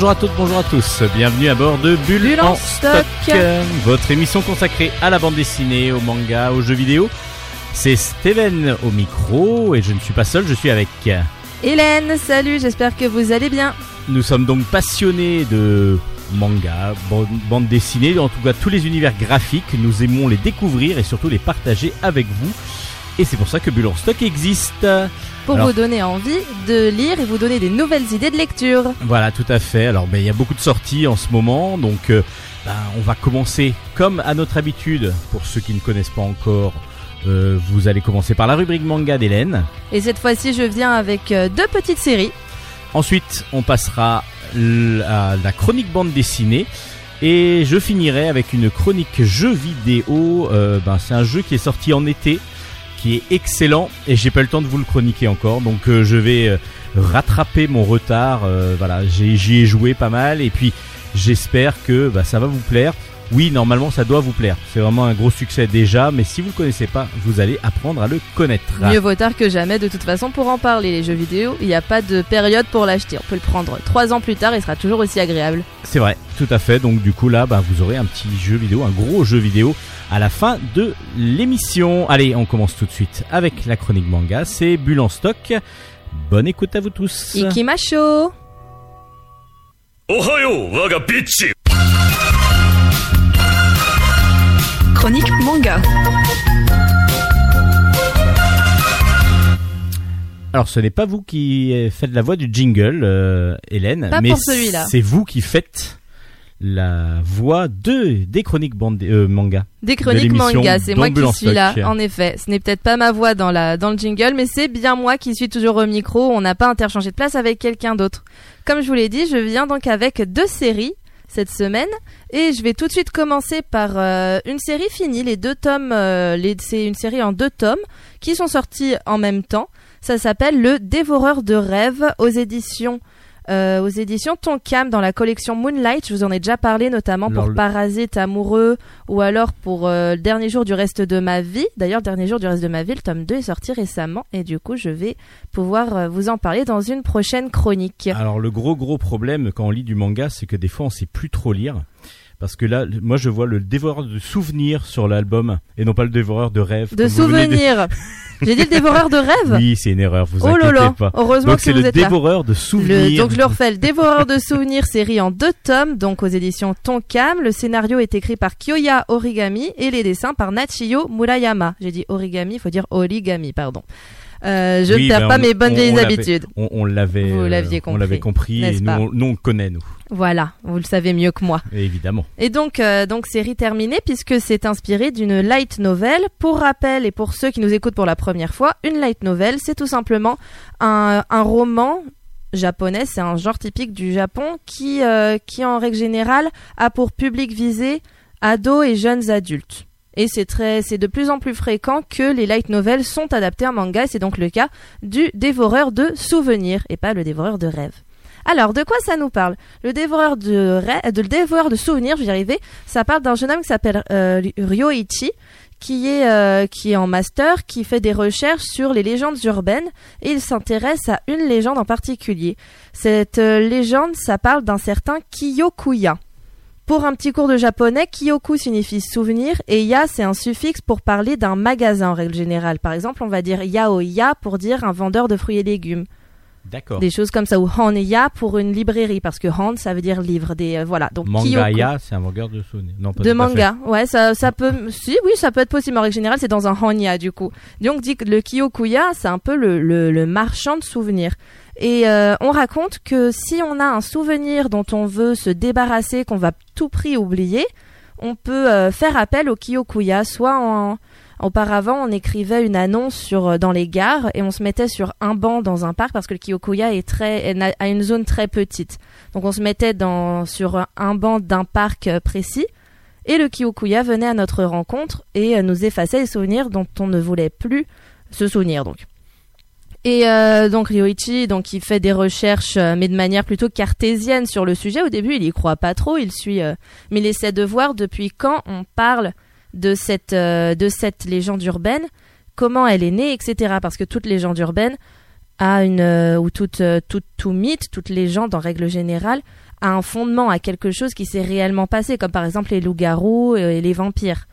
Bonjour à toutes, bonjour à tous. Bienvenue à bord de Bulle, Bulle en en stock. stock. Votre émission consacrée à la bande dessinée, au manga, aux jeux vidéo. C'est Steven au micro et je ne suis pas seul, je suis avec. Hélène, salut, j'espère que vous allez bien. Nous sommes donc passionnés de manga, bande, bande dessinée, en tout cas tous les univers graphiques. Nous aimons les découvrir et surtout les partager avec vous. Et c'est pour ça que Bulle en stock existe. Pour Alors- vous donner envie de lire et vous donner des nouvelles idées de lecture. Voilà, tout à fait. Alors, ben, il y a beaucoup de sorties en ce moment, donc euh, ben, on va commencer comme à notre habitude. Pour ceux qui ne connaissent pas encore, euh, vous allez commencer par la rubrique manga d'Hélène. Et cette fois-ci, je viens avec euh, deux petites séries. Ensuite, on passera à la chronique bande dessinée. Et je finirai avec une chronique jeu vidéo. Euh, ben, c'est un jeu qui est sorti en été, qui est excellent. Et j'ai pas eu le temps de vous le chroniquer encore. Donc euh, je vais euh, rattraper mon retard. Euh, voilà, j'ai- j'y ai joué pas mal. Et puis j'espère que bah, ça va vous plaire. Oui, normalement ça doit vous plaire. C'est vraiment un gros succès déjà. Mais si vous le connaissez pas, vous allez apprendre à le connaître. Mieux vaut tard que jamais, de toute façon, pour en parler. Les jeux vidéo, il n'y a pas de période pour l'acheter. On peut le prendre trois ans plus tard, il sera toujours aussi agréable. C'est vrai, tout à fait. Donc du coup là, bah, vous aurez un petit jeu vidéo, un gros jeu vidéo à la fin de l'émission. Allez, on commence tout de suite avec la chronique manga, c'est Bulle en stock. Bonne écoute à vous tous. Ikimasho Ohayo, waga Chronique manga. Alors, ce n'est pas vous qui faites la voix du jingle, euh, Hélène, pas mais c'est vous qui faites la voix de des chroniques bande euh, manga. Des chroniques l'émission manga, c'est moi qui suis là. En effet, ce n'est peut-être pas ma voix dans la dans le jingle, mais c'est bien moi qui suis toujours au micro. On n'a pas interchangé de place avec quelqu'un d'autre. Comme je vous l'ai dit, je viens donc avec deux séries cette semaine et je vais tout de suite commencer par euh, une série finie, les deux tomes. euh, c'est une série en deux tomes qui sont sortis en même temps. Ça s'appelle Le Dévoreur de rêves aux éditions. Euh, aux éditions Tonkam dans la collection Moonlight, je vous en ai déjà parlé notamment pour le- Parasite amoureux ou alors pour euh, le dernier jour du reste de ma vie. D'ailleurs, dernier jour du reste de ma vie, le tome 2 est sorti récemment et du coup, je vais pouvoir euh, vous en parler dans une prochaine chronique. Alors le gros gros problème quand on lit du manga, c'est que des fois on sait plus trop lire. Parce que là, moi je vois le dévoreur de souvenirs sur l'album et non pas le dévoreur de rêves. De souvenirs. J'ai dit le dévoreur de rêves Oui, c'est une erreur, vous Oh inquiétez là, pas. heureusement Donc que c'est le êtes là. dévoreur de Le- souvenirs. donc je le refais, le dévoreur de souvenirs, série en deux tomes, donc aux éditions Tonkam. Le scénario est écrit par Kyoya Origami et les dessins par Nachiyo Murayama. J'ai dit origami, il faut dire origami, pardon. Euh, je Oui, ne perds ben, pas on- mes bonnes on- vieilles on habitudes. On, on l'avait, Vous euh, on l'avait compris et nous, nous on le connaît nous, Voilà, vous le savez mieux que moi. évidemment. Et donc, euh, donc série terminée puisque c'est inspiré d'une light novel. Pour rappel et pour ceux qui nous écoutent pour la première fois, une light novel, c'est tout simplement un, un roman japonais, c'est un genre typique du Japon qui, euh, qui en règle générale a pour public visé ados et jeunes adultes. Et c'est très, c'est de plus en plus fréquent que les light novels sont adaptés en manga. et C'est donc le cas du dévoreur de souvenirs et pas le dévoreur de rêves. Alors, de quoi ça nous parle? Le dévoreur de, rê- de le dévoreur de souvenirs, je vais arriver. Ça parle d'un jeune homme qui s'appelle euh, Ryoichi, qui est euh, qui est en master, qui fait des recherches sur les légendes urbaines et il s'intéresse à une légende en particulier. Cette euh, légende, ça parle d'un certain Kiyokuya. Pour un petit cours de japonais, Kiyoku signifie souvenir et ya c'est un suffixe pour parler d'un magasin en règle générale. Par exemple, on va dire yaoya pour dire un vendeur de fruits et légumes. D'accord. Des choses comme ça ou hanya pour une librairie parce que han ça veut dire livre des euh, voilà. Donc Mangaya, c'est un manga de souvenirs. Non, pas de manga. Ouais, ça, ça peut, si, oui, ça peut être possible. En règle générale, c'est dans un hanya, du coup. Donc, dit que le Kiyokuya, c'est un peu le, le, le marchand de souvenirs. Et euh, on raconte que si on a un souvenir dont on veut se débarrasser, qu'on va tout prix oublier, on peut euh, faire appel au Kiyokuya, soit Auparavant, on écrivait une annonce sur euh, dans les gares et on se mettait sur un banc dans un parc parce que le Kiyokuya est très a une zone très petite. Donc on se mettait sur un- banc d'un parc précis et le Kiyokuya venait à notre rencontre et nous effaçait les souvenirs dont on ne voulait plus se souvenir donc. Et euh, donc Ryoichi, donc il fait des recherches, euh, mais de manière plutôt cartésienne sur le sujet. Au début, il y croit pas trop, il suit, euh, mais il essaie de voir depuis quand on parle de cette euh, de cette légende urbaine, comment elle est née, etc. Parce que toute légende urbaine a une euh, ou toute, toute tout mythe, toute légende en règle générale a un fondement, à quelque chose qui s'est réellement passé, comme par exemple les loups-garous et les vampires.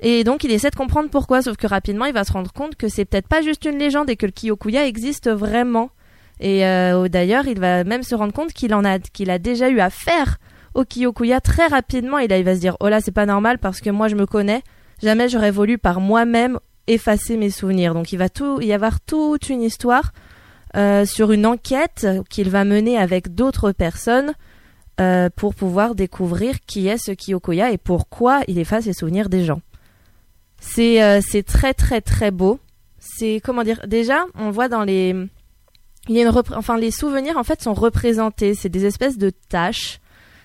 Et donc il essaie de comprendre pourquoi, sauf que rapidement il va se rendre compte que c'est peut-être pas juste une légende et que le Kyokuya existe vraiment. Et euh, d'ailleurs il va même se rendre compte qu'il en a qu'il a déjà eu affaire au Kyokuya très rapidement. Et là il va se dire oh là c'est pas normal parce que moi je me connais, jamais j'aurais voulu par moi-même effacer mes souvenirs. Donc il va tout y avoir toute une histoire euh, sur une enquête qu'il va mener avec d'autres personnes euh, pour pouvoir découvrir qui est ce Kyokuya et pourquoi il efface les souvenirs des gens. C'est euh, c'est très très très beau. C'est comment dire déjà on voit dans les il y a une enfin les souvenirs en fait sont représentés, c'est des espèces de taches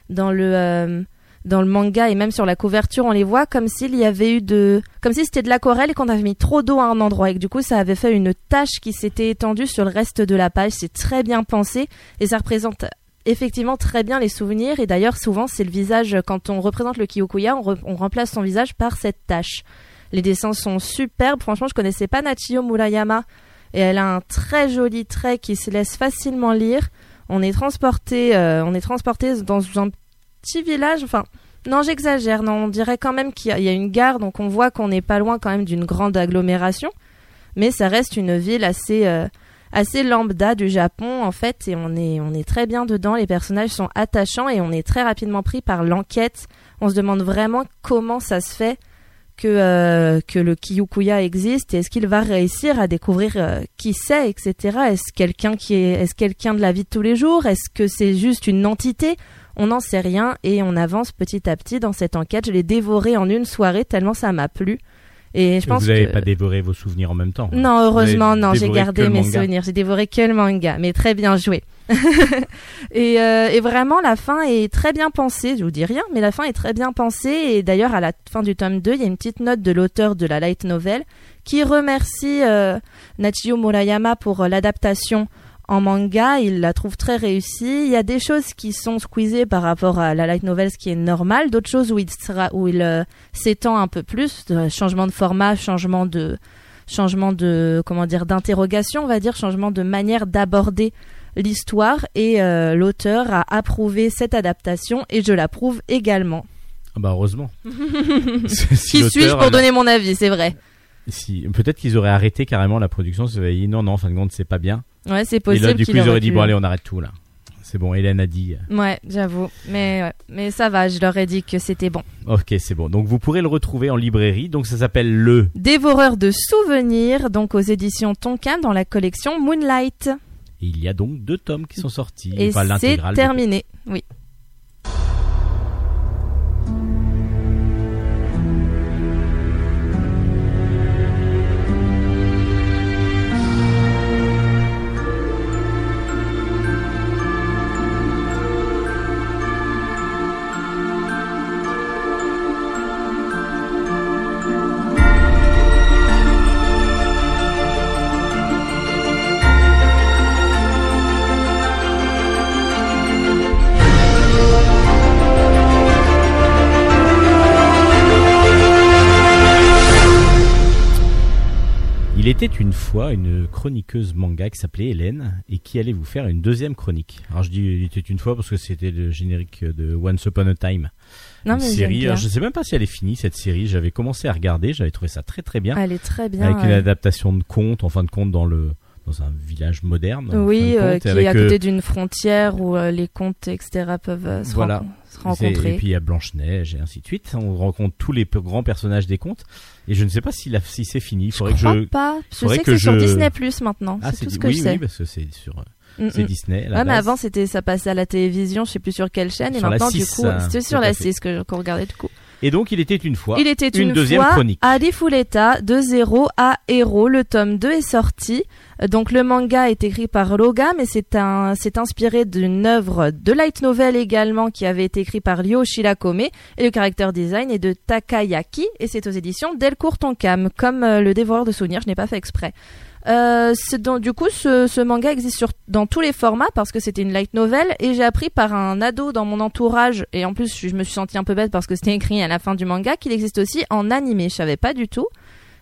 dans le euh, dans le manga et même sur la couverture, on les voit comme s'il y avait eu de comme si c'était de l'aquarelle et qu'on avait mis trop d'eau à un endroit et que du coup ça avait fait une tache qui s'était étendue sur le reste de la page, c'est très bien pensé et ça représente effectivement très bien les souvenirs et d'ailleurs souvent c'est le visage quand on représente le Kyokuya, on remplace son visage par cette tache. Les dessins sont superbes. Franchement, je connaissais pas Nachio Murayama et elle a un très joli trait qui se laisse facilement lire. On est transporté, euh, on est transporté dans un petit village. Enfin, non, j'exagère. Non, on dirait quand même qu'il y, a- une gare, donc on voit qu'on n'est pas loin quand même d'une grande agglomération. Mais ça reste une ville assez, euh, assez lambda du Japon en fait, et on est, on est très bien dedans. Les personnages sont attachants et on est très rapidement pris par l'enquête. On se demande vraiment comment ça se fait que, euh, que le Kiyukuya existe et est-ce qu'il va réussir à découvrir euh, qui c'est, etc. Est-ce quelqu'un est, est-ce quelqu'un de la vie de tous les jours? Est-ce que c'est juste une entité? On n'en sait rien et on avance petit à petit dans cette enquête. Je l'ai dévoré en une soirée tellement ça m'a plu. Et je pense vous n'avez que... pas dévoré vos souvenirs en même temps. Non, heureusement, non, j'ai gardé mes manga. souvenirs. J'ai dévoré que le manga, mais très bien joué. et, euh, et vraiment, la fin est très bien pensée. Je vous dis rien, mais la fin est très bien pensée. Et d'ailleurs, à la fin du tome 2, il y a une petite note de l'auteur de la light novel qui remercie euh, Nachio Murayama pour euh, l'adaptation en manga. Il la trouve très réussie. Il y a des choses qui sont squeezées par rapport à la light novel, ce qui est normal. D'autres choses où il sera, où il euh, s'étend un peu plus. Euh, changement de format, changement de changement de comment dire d'interrogation, on va dire, changement de manière d'aborder l'histoire et euh, l'auteur a approuvé cette adaptation et je l'approuve également. Ah bah heureusement. Si Qui suis-je pour donner mon avis, c'est vrai. si, Peut-être qu'ils auraient arrêté carrément la production, ils se seraient dit non, non, en fin de compte, c'est pas bien. Ouais, c'est Et possible. là, du coup, ils auraient dit bon, allez, on arrête tout là. C'est bon, Hélène a dit. euh, Ouais, j'avoue. Mais ouais. mais ça va, je leur ai dit que c'était bon. Ok, c'est bon. Donc vous pourrez le retrouver en librairie. Donc ça s'appelle le. Dévoreur de souvenirs, donc aux éditions Tonkin dans la collection Moonlight. Et il y a donc deux tomes qui sont sortis. Et Enfin, c'est terminé. Oui. Était une fois une chroniqueuse manga qui s'appelait Hélène et qui allait vous faire une deuxième chronique. Alors je dis il était une fois parce que c'était le générique de Once Upon a Time. Non, une mais série. Alors, je sais même pas si elle est finie cette série. J'avais commencé à regarder, j'avais trouvé ça très très bien. Elle est très bien. avec une adaptation de conte, en fin de compte dans le dans un village moderne. en Oui, fin euh, qui est à euh, côté d'une frontière où euh, les contes, etc., peuvent se, Voilà. rencon- se c'est- rencontrer. Et puis il y a Blanche Neige et ainsi de suite. On rencontre tous les grands personnages des contes. Et je ne sais pas si, la, si c'est fini. Faudrait je crois que je. pas. Je sais que, que c'est sur Disney Plus maintenant. Ah, c'est tout ce que oui, je sais. oui, parce que c'est sur Mm, c'est mm. Disney. à la Ouais, mais avant c'était ça passait à la télévision, je sais plus sur quelle chaîne, et Sur maintenant du 6, coup euh, c'était sur la fait. 6 que qu'on regardait du coup. Et donc il était une fois. Il était une une, deuxième fois chronique. Ali Fuleta de 0 à Héros. Le tome 2 est sorti. Donc le manga est écrit par Roga, mais c'est un, c'est inspiré d'une œuvre de light novel également qui avait été écrit par Ryo Shirakome et le character design est de Takayaki et c'est aux éditions Delcourt Tonkam. Comme euh, le dévoreur de souvenirs, je n'ai pas fait exprès. Euh, du coup, ce, manga existe dans tous les formats parce que c'était une light novel et j'ai appris par un ado dans mon entourage et en plus je, me suis sentie un peu bête parce que c'était écrit à la fin du manga qu'il existe aussi en animé. Je savais pas du tout.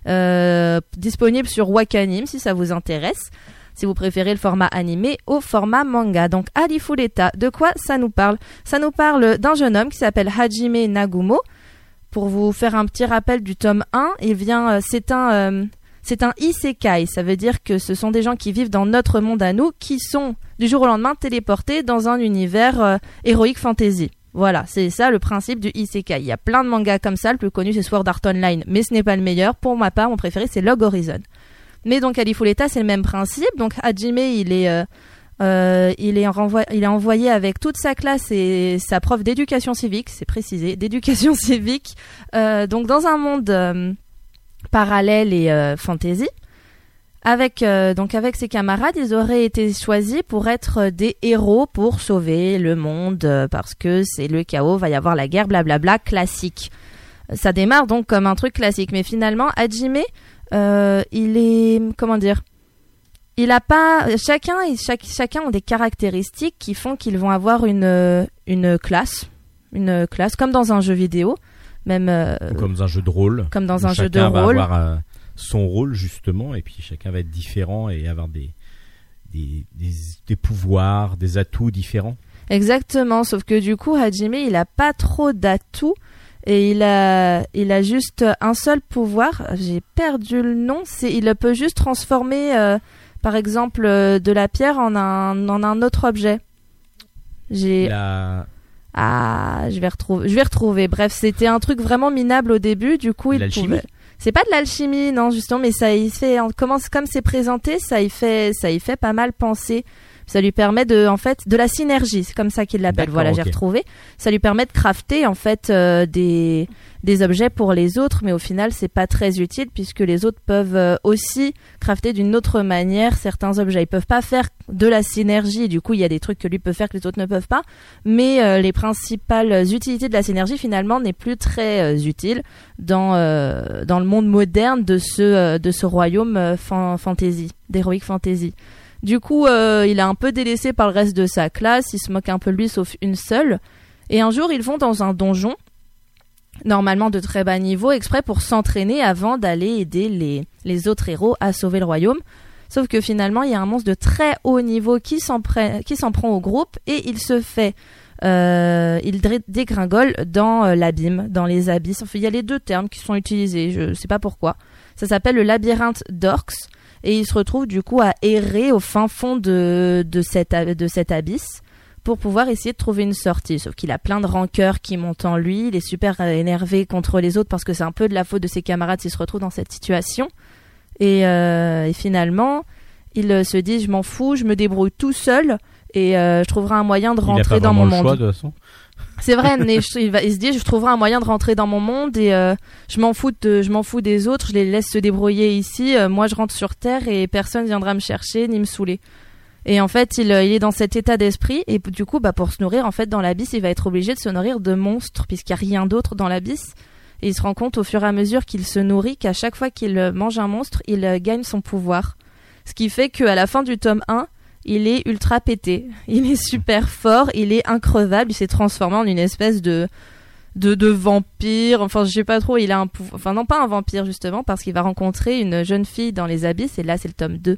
Euh, disponible sur Wakanim si ça vous intéresse. si vous préférez le format animé au format manga. Donc Arifureta, de quoi ça nous parle? Ça nous parle d'un jeune homme qui s'appelle Hajime Nagumo. Pour vous faire un petit rappel du tome 1, il vient, c'est un, euh, c'est un isekai. Ça veut dire que ce sont des gens qui vivent dans notre monde à nous, qui sont du jour au lendemain téléportés dans un univers euh, héroïque fantasy. Voilà, c'est ça le principe du isekai. Il y a plein de mangas comme ça. Le plus connu c'est Sword Art Online, mais ce n'est pas le meilleur. Pour ma part, mon préféré c'est Log Horizon. Mais donc Alifuleta, c'est le même principe. Donc Hajime, il est euh, euh, il, est renvoi- il est envoyé avec toute sa classe et sa prof d'éducation civique, c'est précisé, d'éducation civique, euh, donc dans un monde parallèle et euh, fantasy. Avec euh, donc avec ses camarades, ils auraient été choisis pour être des héros pour sauver le monde euh, parce que c'est le chaos, va y avoir la guerre, blablabla, classique. Ça démarre donc comme un truc classique, mais finalement, Hajime, euh, il est comment dire il a pas chacun chaque, chacun ont des caractéristiques qui font qu'ils vont avoir une euh, une classe une classe comme dans un jeu vidéo même euh, comme dans un jeu de rôle. comme dans un jeu de chacun va rôle. avoir euh, son rôle justement, et puis chacun va être différent et avoir des des, des, des pouvoirs, des atouts différents. exactement. Sauf que du coup Hajime il a pas trop d'atouts et il a il a juste un seul pouvoir. J'ai perdu le nom. C'est il peut juste transformer euh, par exemple de la pierre en un en un autre objet. J'ai Ah, je vais retrouver. Je vais retrouver. Bref, c'était un truc vraiment minable au début. Du coup, il pouvait. C'est pas de l'alchimie, non, justement, mais ça y fait. Comment, comme c'est présenté, ça y fait, ça y fait pas mal penser. Ça lui permet de, en fait, de la synergie. C'est comme ça qu'il l'appelle. Voilà, j'ai retrouvé. Ça lui permet de crafter en fait euh, des des objets pour les autres, mais au final, c'est pas très utile puisque les autres peuvent euh, aussi crafter d'une autre manière certains objets. Ils peuvent pas faire de la synergie. Du coup, il y a des trucs que lui peut faire que les autres ne peuvent pas mais euh, les principales utilités de la synergie finalement n'est plus très euh, utile dans euh, dans le monde moderne de ce de ce royaume fan- fantasy, d'heroic fantasy. Du coup, euh, il est un peu délaissé par le reste de sa classe, il se moque un peu de lui sauf une seule. Et un jour, ils vont dans un donjon normalement de très bas niveau exprès pour s'entraîner avant d'aller aider les autres héros à sauver le royaume. Sauf que finalement, il y a un monstre de très haut niveau qui s'en prend au groupe et il se fait euh, il dégringole dans euh, l'abîme, dans les abysses. Enfin, il y a les deux termes qui sont utilisés, je sais pas pourquoi. Ça s'appelle le labyrinthe d'Orcs et il se retrouve du coup à errer au fin fond de, de, cet, de cet abysse pour pouvoir essayer de trouver une sortie. Sauf qu'il a plein de rancœur qui montent en lui, il est super euh, énervé contre les autres parce que c'est un peu de la faute de ses camarades s'il se retrouve dans cette situation. Et, euh, et finalement, il euh, se dit je m'en fous, je me débrouille tout seul et euh, je trouverai un moyen de il a pas rentrer dans mon le choix monde. de toute façon. C'est vrai, mais il, va, se dit je trouverai un moyen de rentrer dans mon monde et euh, je m'en fous je m'en fous des autres, je les laisse se débrouiller ici. euh, moi, je rentre sur terre et personne viendra me chercher ni me saouler. Et en fait, il, euh, est dans cet état d'esprit et du coup, bah, pour se nourrir, en fait, dans l'abysse, il va être obligé de se nourrir de monstres puisqu'il n'y a rien d'autre dans l'abysse. Et il se rend compte au fur et à mesure qu'il se nourrit qu'à chaque fois qu'il mange un monstre, il gagne son pouvoir. Ce qui fait qu'à la fin du tome 1, il est ultra pété. Il est super fort, il est increvable, il s'est transformé en une espèce de de, vampire. Enfin, je sais pas trop, il a un pouvoir. Enfin, non, pas un vampire, justement, parce qu'il va rencontrer une jeune fille dans les abysses, et là, c'est le tome 2.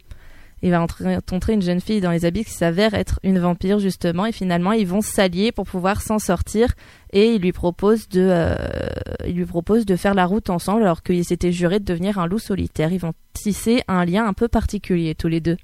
Il va rencontrer une jeune fille dans les abysses qui s'avère être une vampire, justement, et finalement, ils vont s'allier pour pouvoir s'en sortir, et il lui propose de, euh, il lui propose de faire la route ensemble, alors qu'ils s'étaient jurés de devenir un loup solitaire. Ils vont tisser un lien un peu particulier, tous les deux.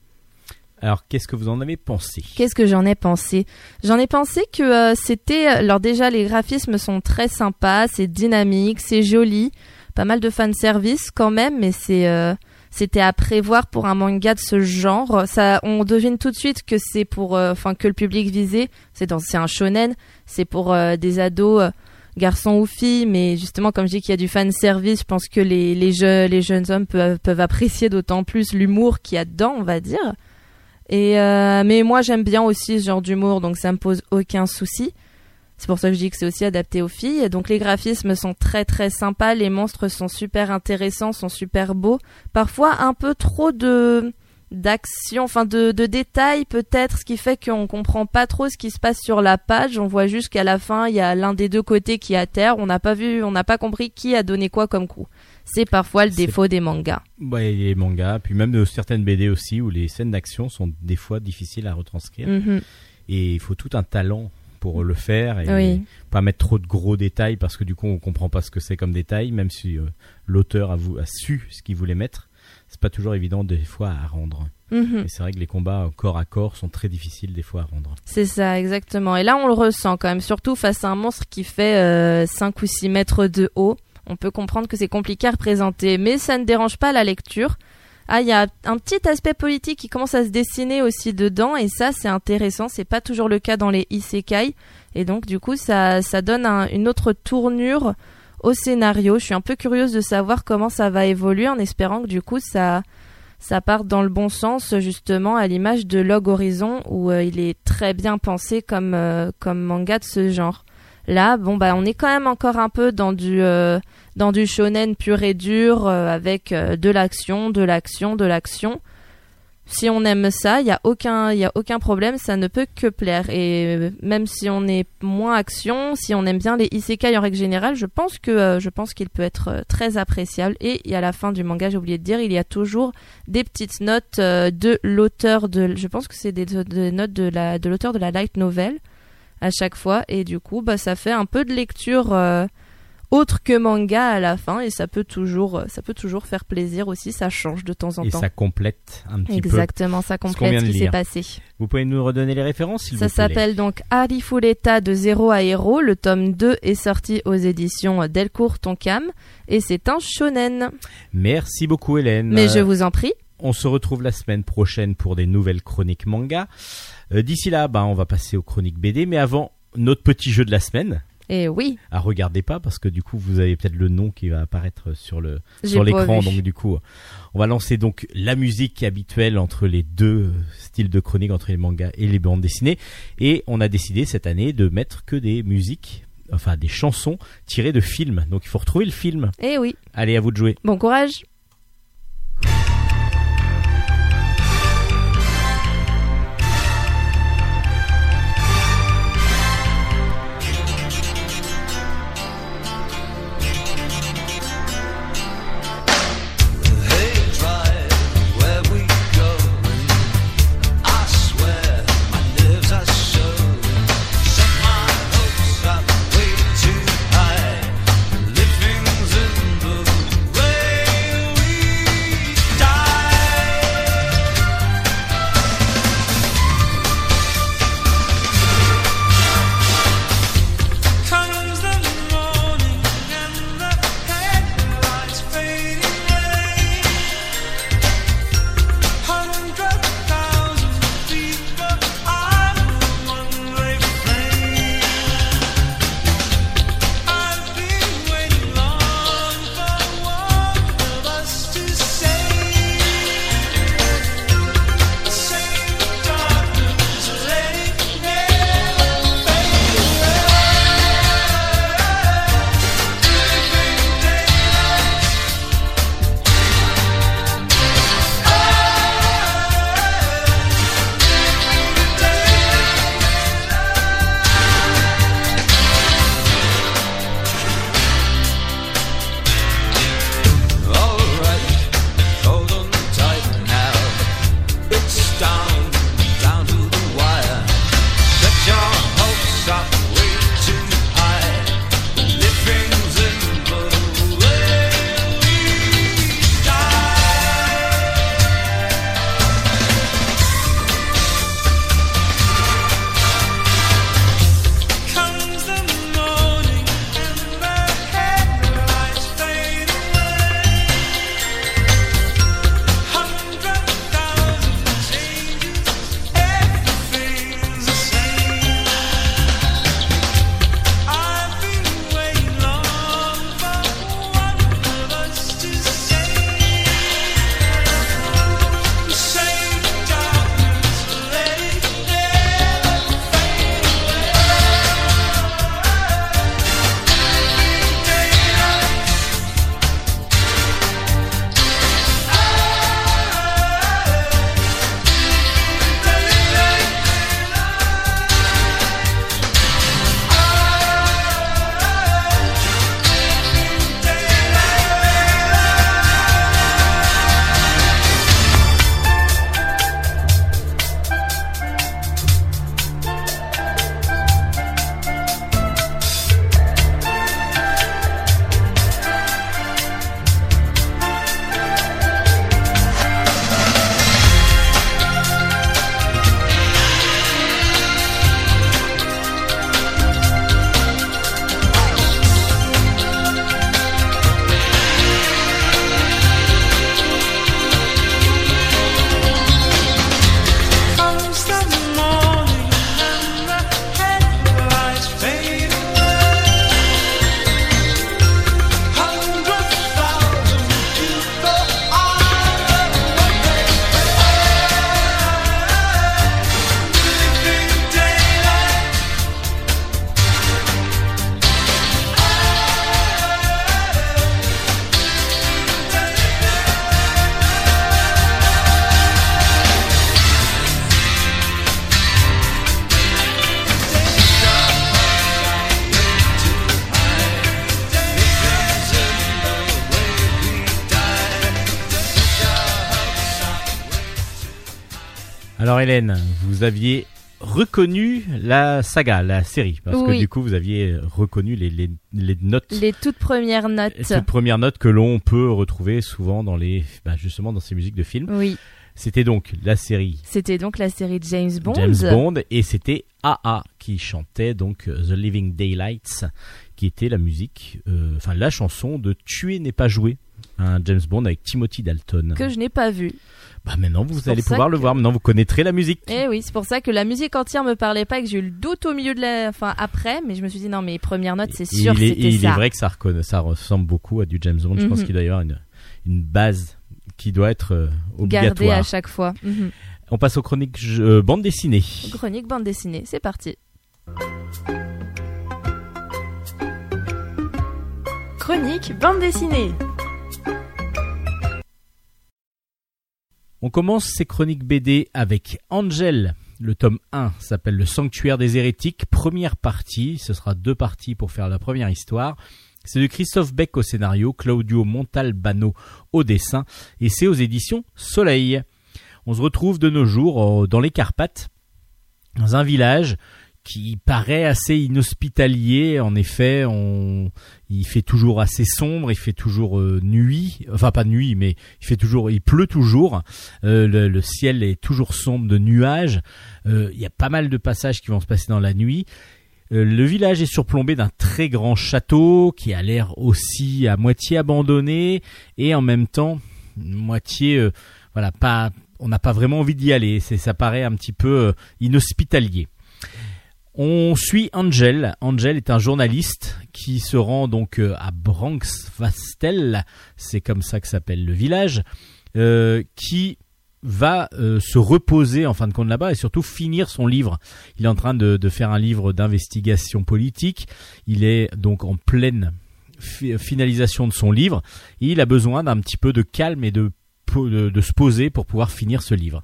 Alors, qu'est-ce que vous en avez pensé? Qu'est-ce que j'en ai pensé? J'en ai pensé que euh, c'était... Alors déjà, les graphismes sont très sympas, c'est dynamique, c'est joli, pas mal de fanservice quand même, mais c'est... euh, c'était à prévoir pour un manga de ce genre. Ça, on devine tout de suite que c'est pour, euh, enfin, que le public visé, c'est c'est un shonen, c'est pour des ados, garçons ou filles. Mais justement, comme je dis qu'il y a du fan service, je pense que les les, les jeunes hommes peuvent, peuvent apprécier d'autant plus l'humour qu'il y a dedans, on va dire. Euh, mais moi j'aime bien aussi ce genre d'humour, donc ça me pose aucun souci. C'est pour ça que je dis que c'est aussi adapté aux filles. Donc les graphismes sont très très sympas, les monstres sont super intéressants, sont super beaux. Parfois un peu trop de d'action, enfin de, de détails peut-être, ce qui fait qu'on comprend pas trop ce qui se passe sur la page. On voit juste qu'à la fin, il y a l'un des deux côtés qui est à terre. On n'a pas vu, on n'a pas compris qui a donné quoi comme coup. C'est parfois le défaut des mangas. Ouais, les mangas, puis même de certaines BD aussi où les scènes d'action sont des fois difficiles à retranscrire Mhm. et il faut tout un talent pour le faire et Oui. pas mettre trop de gros détails parce que du coup on comprend pas ce que c'est comme détail même si euh, l'auteur a, a su ce qu'il voulait mettre. C'est pas toujours évident des fois à rendre. Et c'est vrai que les combats euh, corps à corps sont très difficiles des fois à rendre. C'est ça, exactement. Et là, on le ressent quand même, surtout face à un monstre qui fait euh, 5 ou 6 mètres de haut. On peut comprendre que c'est compliqué à représenter, mais ça ne dérange pas la lecture. Ah, il y a un petit aspect politique qui commence à se dessiner aussi dedans, et ça, c'est intéressant. C'est pas toujours le cas dans les isekai, et donc du coup, ça, ça donne un- une autre tournure au scénario. Je suis un peu curieuse de savoir comment ça va évoluer, en espérant que du coup, ça, ça part dans le bon sens justement à l'image de Log Horizon où euh, il est très bien pensé comme euh, comme manga de ce genre. Là, bon bah on est quand même encore un peu dans du euh, dans du shonen pur et dur euh, avec euh, de l'action, de l'action, de l'action. Si on aime ça, il y a aucun problème, ça ne peut que plaire. Et même si on est moins action, si on aime bien les isekai en règle générale, je pense qu'il peut être très appréciable. Et, à la fin du manga, j'ai oublié de dire, il y a toujours des petites notes de l'auteur de je pense que c'est des, notes de de l'auteur de la light novel à chaque fois. Et du coup bah ça fait un peu de lecture euh, autre que manga à la fin. Et ça peut toujours ça peut toujours faire plaisir aussi. Ça change de temps en Et temps. ça complète un petit peu. exactement ça complète ce qui s'est passé. Vous pouvez nous redonner les références s'il ça vous plaît. s'appelle donc Arifureta de Zéro à Héros le tome 2 est sorti aux éditions Delcourt Tonkam. Et c'est un shonen. Merci beaucoup Hélène. mais je Euh, vous en prie. On se retrouve la semaine prochaine pour des nouvelles chroniques manga. Euh, D'ici là, bah, on va passer aux chroniques BD, mais avant, notre petit jeu de la semaine. et oui. À regardez pas parce que du coup vous avez peut-être le nom qui va apparaître sur le sur l'écran donc du coup on va lancer donc la musique habituelle entre les deux styles de chronique entre les mangas et les bandes dessinées. Et on a décidé cette année de mettre que des musiques enfin des chansons tirées de films. Donc il faut retrouver le film. Et oui. Allez à vous de jouer. Bon courage Vous aviez reconnu la saga, la série, parce que du coup vous aviez reconnu les, les, les notes, Les toutes premières notes. les toutes premières notes que l'on peut retrouver souvent dans les, bah, justement dans ces musiques de films. Oui, C'était donc la série c'était donc la série James Bond. James Bond et c'était AA qui chantait donc euh, The Living Daylights, qui était la musique, euh, enfin la chanson de Tuer n'est pas joué, un James Bond avec Timothy Dalton. Que je n'ai pas vu. Bah maintenant vous allez pouvoir le voir, maintenant vous connaîtrez la musique. Eh oui, c'est pour ça que la musique entière me parlait pas et que j'ai eu le doute au milieu de la, enfin après, mais je me suis dit non mais les premières notes c'est sûr il c'était il ça. est vrai que ça, ressemble beaucoup à du James Bond. Je pense Mhm. qu'il doit y avoir une, une base qui doit être euh, Gardé obligatoire. à chaque fois. Mhm. On passe aux chroniques euh, bande dessinée. Chronique bande dessinée, c'est parti. Chronique bande dessinée. On commence ces chroniques BD avec Angel. Le tome 1 s'appelle Le Sanctuaire des Hérétiques. Première partie, ce sera deux parties pour faire la première histoire. C'est de Christophe Beck au scénario, Claudio Montalbano au dessin, et c'est aux éditions Soleil. On se retrouve de nos jours euh, dans les Carpates, dans un village qui paraît assez inhospitalier. En effet, on, il fait toujours assez sombre, il fait toujours euh, nuit, enfin pas nuit, mais il fait toujours, il pleut toujours. Euh, le, ciel est toujours sombre de nuages. Euh, Il y a pas mal de passages qui vont se passer dans la nuit. Le village est surplombé d'un très grand château qui a l'air aussi à moitié abandonné et en même temps moitié, voilà, pas, on n'a pas vraiment envie d'y aller. C'est, ça paraît un petit peu inhospitalier. On suit Angel. Angel est un journaliste qui se rend donc euh, à Branxvastel, c'est comme ça que s'appelle le village, euh, qui va euh, se reposer en fin de compte là-bas et surtout finir son livre. Il est en train de, faire un livre d'investigation politique. Il est donc en pleine fi- finalisation de son livre et il a besoin d'un petit peu de calme et de se poser pour pouvoir finir ce livre.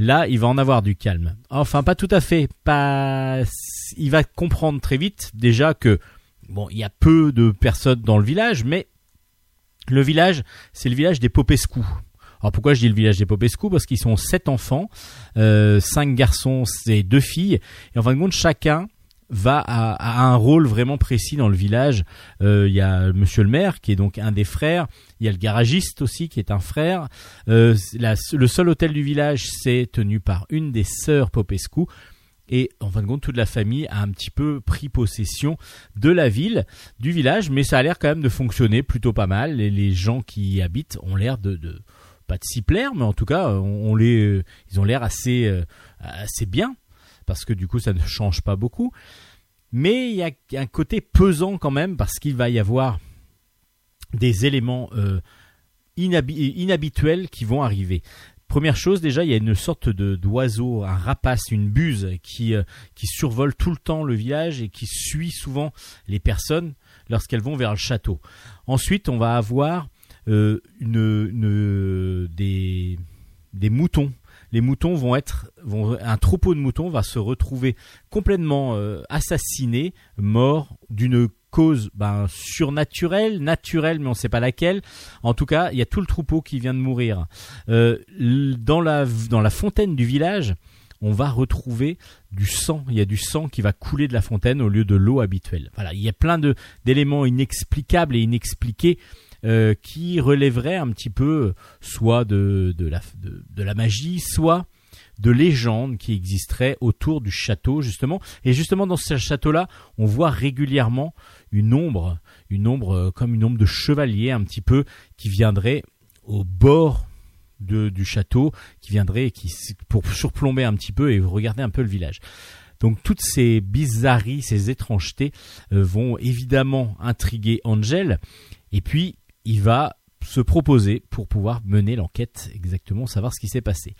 Là, il va en avoir du calme. Enfin, pas tout à fait. Pas. Il va comprendre très vite déjà que bon, il y a peu de personnes dans le village, mais le village, c'est le village des Popescu. Alors pourquoi je dis le village des Popescu? Parce qu'ils sont sept enfants, euh, cinq garçons et deux filles, et en fin de compte, chacun va à, un rôle vraiment précis dans le village. Euh, Il y a Monsieur le maire qui est donc un des frères. Il y a le garagiste aussi qui est un frère. Euh, le seul hôtel du village c'est tenu par une des sœurs Popescu. Et en fin de compte, toute la famille a un petit peu pris possession de la ville, du village, mais ça a l'air quand même de fonctionner plutôt pas mal. Et les gens qui y habitent ont l'air de, pas de s'y plaire, mais en tout cas, les, ils ont l'air euh, assez bien parce que du coup, ça ne change pas beaucoup. Mais il y a un côté pesant quand même parce qu'il va y avoir des éléments euh, inhabi- inhabituels qui vont arriver. Première chose, déjà, il y a une sorte d'oiseau, un rapace, une buse qui euh, qui survole tout le temps le village et qui suit souvent les personnes lorsqu'elles vont vers le château. Ensuite, on va avoir euh, une, des moutons. Les moutons vont être vont un troupeau de moutons va se retrouver complètement euh, assassiné, mort d'une cause ben, surnaturelle, naturelle, mais on ne sait pas laquelle. En tout cas, il y a tout le troupeau qui vient de mourir. Euh, dans, la, dans la fontaine du village, on va retrouver du sang. Il y a du sang qui va couler de la fontaine au lieu de l'eau habituelle. Voilà, il y a plein de d'éléments inexplicables et inexpliqués euh, qui relèveraient un petit peu soit de, de, la, de la magie, soit de légendes qui existeraient autour du château justement. Et justement dans ce château-là, on voit régulièrement une ombre, une ombre euh, comme une ombre de chevalier un petit peu qui viendrait au bord de, du château, qui viendrait qui, pour surplomber un petit peu et regarder un peu le village. Donc toutes ces bizarreries, ces étrangetés euh, vont évidemment intriguer Angel. Et puis il va se proposer pour pouvoir mener l'enquête exactement, savoir ce qui s'est passé.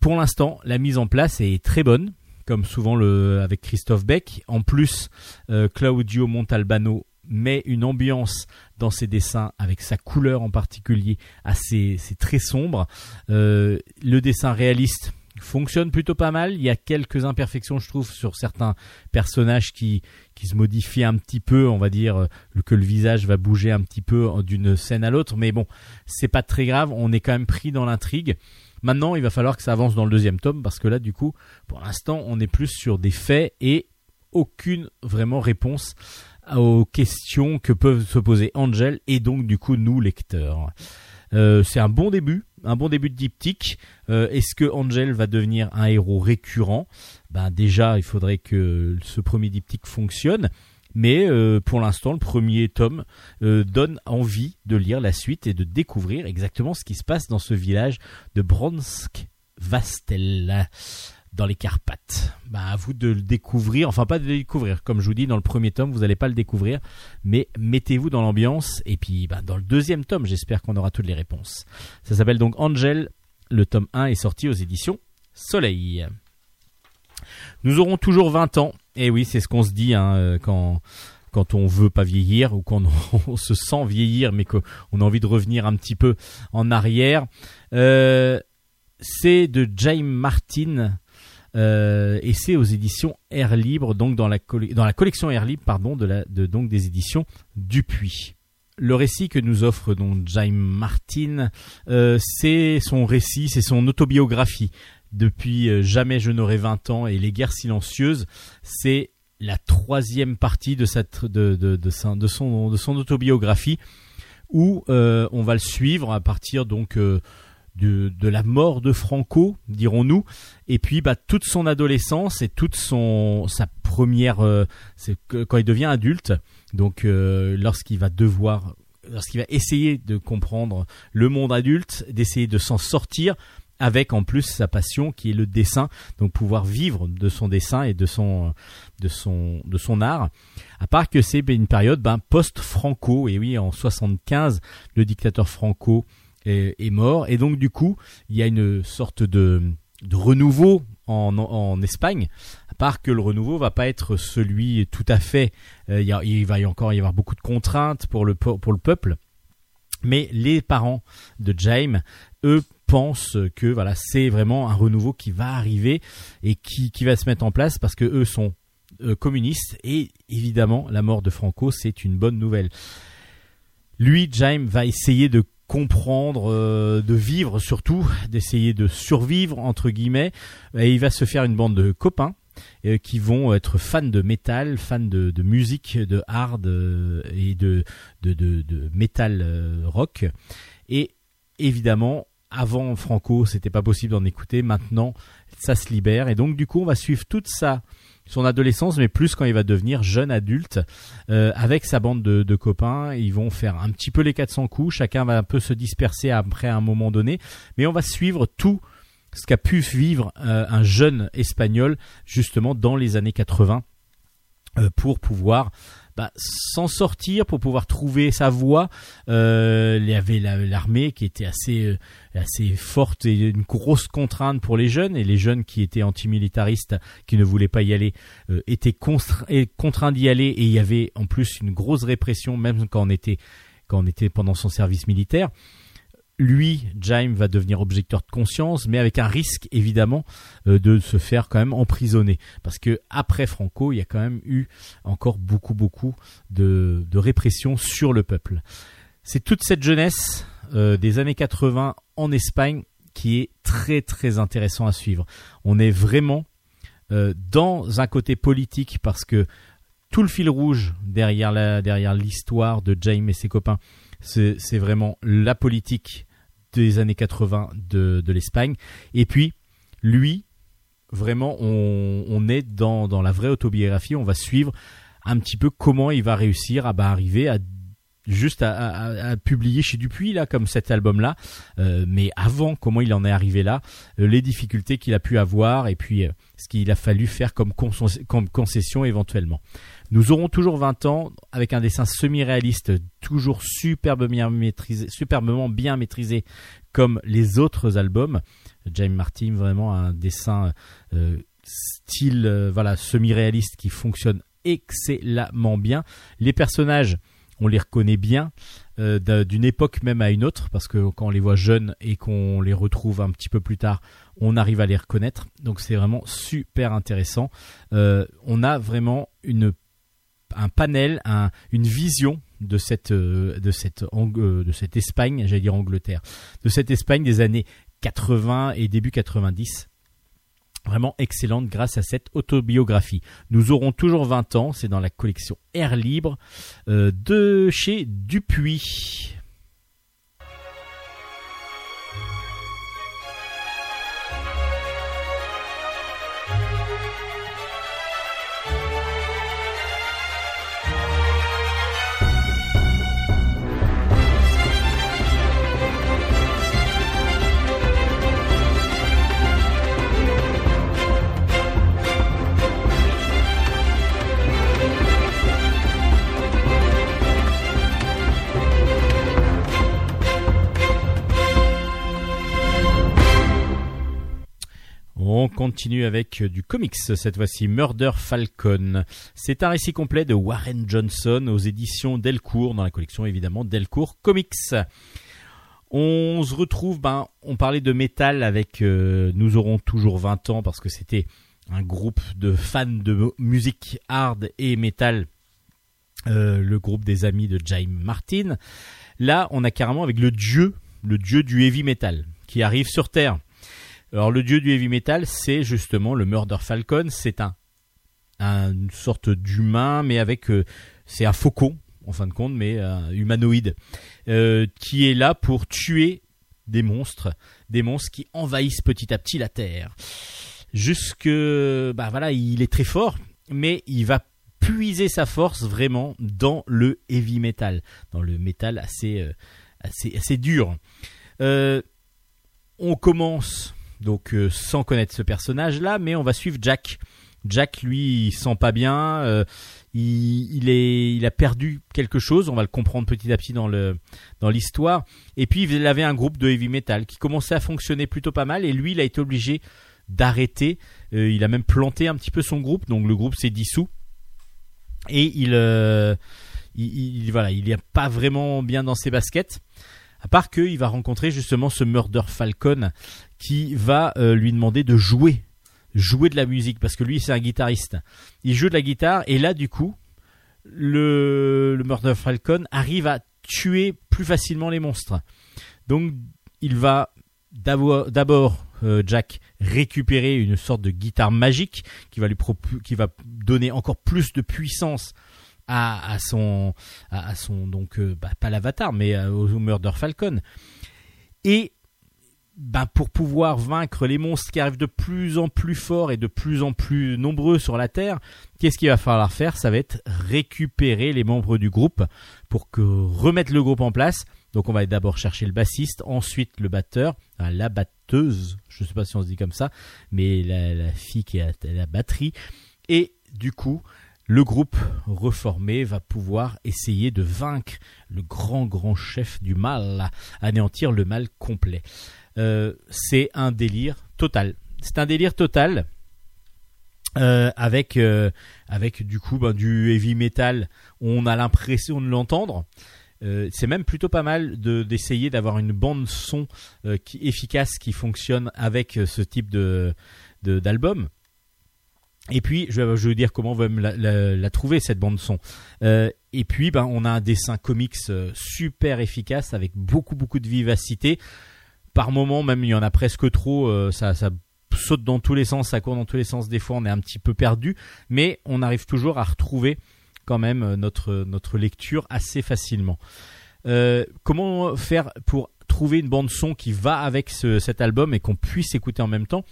Pour l'instant, la mise en place est très bonne, comme souvent avec Christophe Beck. En plus, euh, Claudio Montalbano met une ambiance dans ses dessins avec sa couleur en particulier assez très sombre Euh, le dessin réaliste fonctionne plutôt pas mal. Il y a quelques imperfections je trouve sur certains personnages qui qui se modifient un petit peu on va dire euh, que le visage va bouger un petit peu d'une scène à l'autre. Mais bon c'est pas très grave. On est quand même pris dans l'intrigue. Maintenant, il va falloir que ça avance dans le deuxième tome parce que là, du coup, pour l'instant, on est plus sur des faits et aucune vraiment réponse aux questions que peuvent se poser Angel et donc du coup nous lecteurs. Euh, c'est un bon début, un bon début de diptyque. Euh, Est-ce que Angel va devenir un héros récurrent? Ben déjà, il faudrait que ce premier diptyque fonctionne. Mais euh, pour l'instant, le premier tome donne envie de lire la suite et de découvrir exactement ce qui se passe dans ce village de Bronsk Vastel dans les Carpates. Bah, à vous de le découvrir, enfin pas de le découvrir, comme je vous dis dans le premier tome, vous n'allez pas le découvrir, mais mettez-vous dans l'ambiance, et puis bah, dans le deuxième tome, j'espère qu'on aura toutes les réponses. Ça s'appelle donc Angel, le tome 1 est sorti aux éditions Soleil. Nous aurons toujours 20 ans, et oui, c'est ce qu'on se dit hein, euh, quand quand on veut pas vieillir ou quand on, on se sent vieillir mais qu'on a envie de revenir un petit peu en arrière. Euh, c'est de Jaime Martin euh, et c'est aux éditions Air Libre, donc dans la, collection Air Libre, pardon, de donc des éditions Dupuis. Le récit que nous offre donc Jaime Martin, euh, c'est son récit, c'est son autobiographie. Depuis euh, Jamais je n'aurai 20 ans et Les guerres silencieuses, c'est la troisième partie de, cette, de, de, son, de autobiographie où on va le suivre à partir donc de, la mort de Franco, dirons-nous, et puis bah, toute son adolescence et toute son sa première, euh, c'est quand il devient adulte, donc euh, lorsqu'il va devoir, lorsqu'il va essayer de comprendre le monde adulte, d'essayer de s'en sortir, avec en plus sa passion qui est le dessin, donc pouvoir vivre de son dessin et de son de son de son art. À part que c'est une période ben, post-Franco, et oui, en 75, le dictateur Franco est, mort, et donc du coup, il y a une sorte de, renouveau en, Espagne. À part que le renouveau va pas être celui tout à fait, euh, il, va y encore y avoir beaucoup de contraintes pour le po- pour le peuple. Mais les parents de Jaime, eux, pensent que voilà, c'est vraiment un renouveau qui va arriver et qui, qui va se mettre en place parce que eux sont euh, communistes et évidemment la mort de Franco c'est une bonne nouvelle. Lui, Jaime va essayer de comprendre, euh, de vivre surtout, d'essayer de survivre entre guillemets et il va se faire une bande de copains euh, qui vont être fans de métal, fans de, musique, de hard euh, et de, de, de, métal rock. Et évidemment, avant Franco, c'était pas possible d'en écouter. Maintenant, ça se libère. Et donc, du coup, on va suivre toute sa, son adolescence, mais plus quand il va devenir jeune adulte, euh, avec sa bande de, copains. Ils vont faire un petit peu les 400 coups. Chacun va un peu se disperser après un moment donné. Mais on va suivre tout ce qu'a pu vivre euh, un jeune espagnol justement dans les années 80 euh, pour pouvoir bah, s'en sortir, pour pouvoir trouver sa voie. Euh, il y avait la- l'armée qui était assez euh, assez forte et une grosse contrainte pour les jeunes. Et les jeunes qui étaient antimilitaristes qui ne voulaient pas y aller euh, étaient contraints d'y aller. Et il y avait en plus une grosse répression même quand on était pendant son service militaire lui, Jaime, va devenir objecteur de conscience, mais avec un risque évidemment euh, de se faire quand même emprisonner, parce que après Franco, il y a quand même eu encore beaucoup, beaucoup de, répression sur le peuple. C'est toute cette jeunesse euh, des années 80 en Espagne qui est très, très intéressant à suivre. On est vraiment euh, dans un côté politique parce que tout le fil rouge derrière derrière l'histoire de Jaime et ses copains, c'est vraiment la politique des années 80 de, de l'Espagne. Et puis, lui, vraiment, on, est dans, dans la vraie autobiographie. On va suivre un petit peu comment il va réussir à bah, arriver à juste à, publier chez Dupuis là comme cet album là Euh, mais avant comment il en est arrivé là euh, les difficultés qu'il a pu avoir et puis euh, ce qu'il a fallu faire comme concession éventuellement nous aurons toujours 20 ans avec un dessin semi-réaliste toujours superbe bien maîtrisé, superbement bien maîtrisé comme les autres albums. James Martin vraiment un dessin euh, style euh, voilà semi-réaliste qui fonctionne excellemment bien. Les personnages, on les reconnaît bien euh, d'un- d'une époque même à une autre parce que quand on les voit jeunes et qu'on les retrouve un petit peu plus tard, on arrive à les reconnaître. Donc c'est vraiment super intéressant. On a vraiment une un panel, un- une vision de cette euh, de cette euh, de Espagne, j'allais dire Angleterre, de cette Espagne des années 80 et début 90. Vraiment excellente grâce à cette autobiographie. Nous aurons toujours 20 ans, c'est dans la collection Air Libre euh, de chez Dupuis. On continue avec euh, du comics, cette fois-ci Murder Falcon. C'est un récit complet de Warren Johnson aux éditions Delcourt, dans la collection évidemment Delcourt Comics. On se retrouve, ben, on parlait de métal avec euh, Nous aurons toujours 20 ans parce que c'était un groupe de fans de musique hard et métal, euh, le groupe des amis de Jaime Martin. Là, on a carrément avec le dieu, le dieu du heavy metal qui arrive sur Terre. Alors le dieu du heavy metal, c'est justement le Murder Falcon. C'est un, un- une sorte d'humain, mais avec euh, c'est un faucon en fin de compte, mais euh, humanoïde, euh, qui est là pour tuer des monstres, des monstres qui envahissent petit à petit la Terre. Jusque, bah voilà, il est très fort, mais il va puiser sa force vraiment dans le heavy metal, dans le métal assez, euh, assez, assez dur. On commence donc euh, sans connaître ce personnage-là, mais on va suivre Jack. Jack, lui, il sent pas bien. euh, il, il est, il a perdu quelque chose. On va le comprendre petit à petit dans le dans l'histoire. Et puis il avait un groupe de heavy metal qui commençait à fonctionner plutôt pas mal. Et lui, il a été obligé d'arrêter. Euh, il a même planté un petit peu son groupe. Donc le groupe s'est dissous. Et il, il, il- voilà, il est pas vraiment bien dans ses baskets. À part qu'il va rencontrer justement ce Murder Falcon qui va euh, lui demander de jouer, jouer de la musique parce que lui c'est un guitariste. Il joue de la guitare et là du coup le, le Murder Falcon arrive à tuer plus facilement les monstres. Donc il va d'abord, euh, Jack récupérer une sorte de guitare magique qui va lui qui va donner encore plus de puissance à, son à, son donc euh, bah, pas l'avatar mais au Murder Falcon et bah, pour pouvoir vaincre les monstres qui arrivent de plus en plus forts et de plus en plus nombreux sur la Terre, qu'est-ce qu'il va falloir faire? Ça va être récupérer les membres du groupe pour que remettre le groupe en place. Donc on va d'abord chercher le bassiste, ensuite le batteur, la batteuse, je ne sais pas si on se dit comme ça, mais la, la fille qui à la batterie. Et du coup, le groupe reformé va pouvoir essayer de vaincre le grand grand chef du mal, anéantir le mal complet. Euh, c'est un délire total. C'est un délire total. euh, avec euh, avec du coup ben, du heavy metal, on a l'impression de l'entendre. C'est même plutôt pas mal de d'essayer d'avoir une bande son efficace qui fonctionne avec ce type de d'album. Et puis, je vais, vous dire comment on va la, trouver cette bande son. Euh, et puis, ben, on a un dessin comics super efficace avec beaucoup beaucoup de vivacité. Par moment, même il y en a presque trop. euh, ça, saute dans tous les sens, ça court dans tous les sens. Des fois, on est un petit peu perdu, mais on arrive toujours à retrouver quand même euh, notre notre lecture assez facilement. Euh, comment faire pour trouver une bande son qui va avec ce- cet album et qu'on puisse écouter en même temps?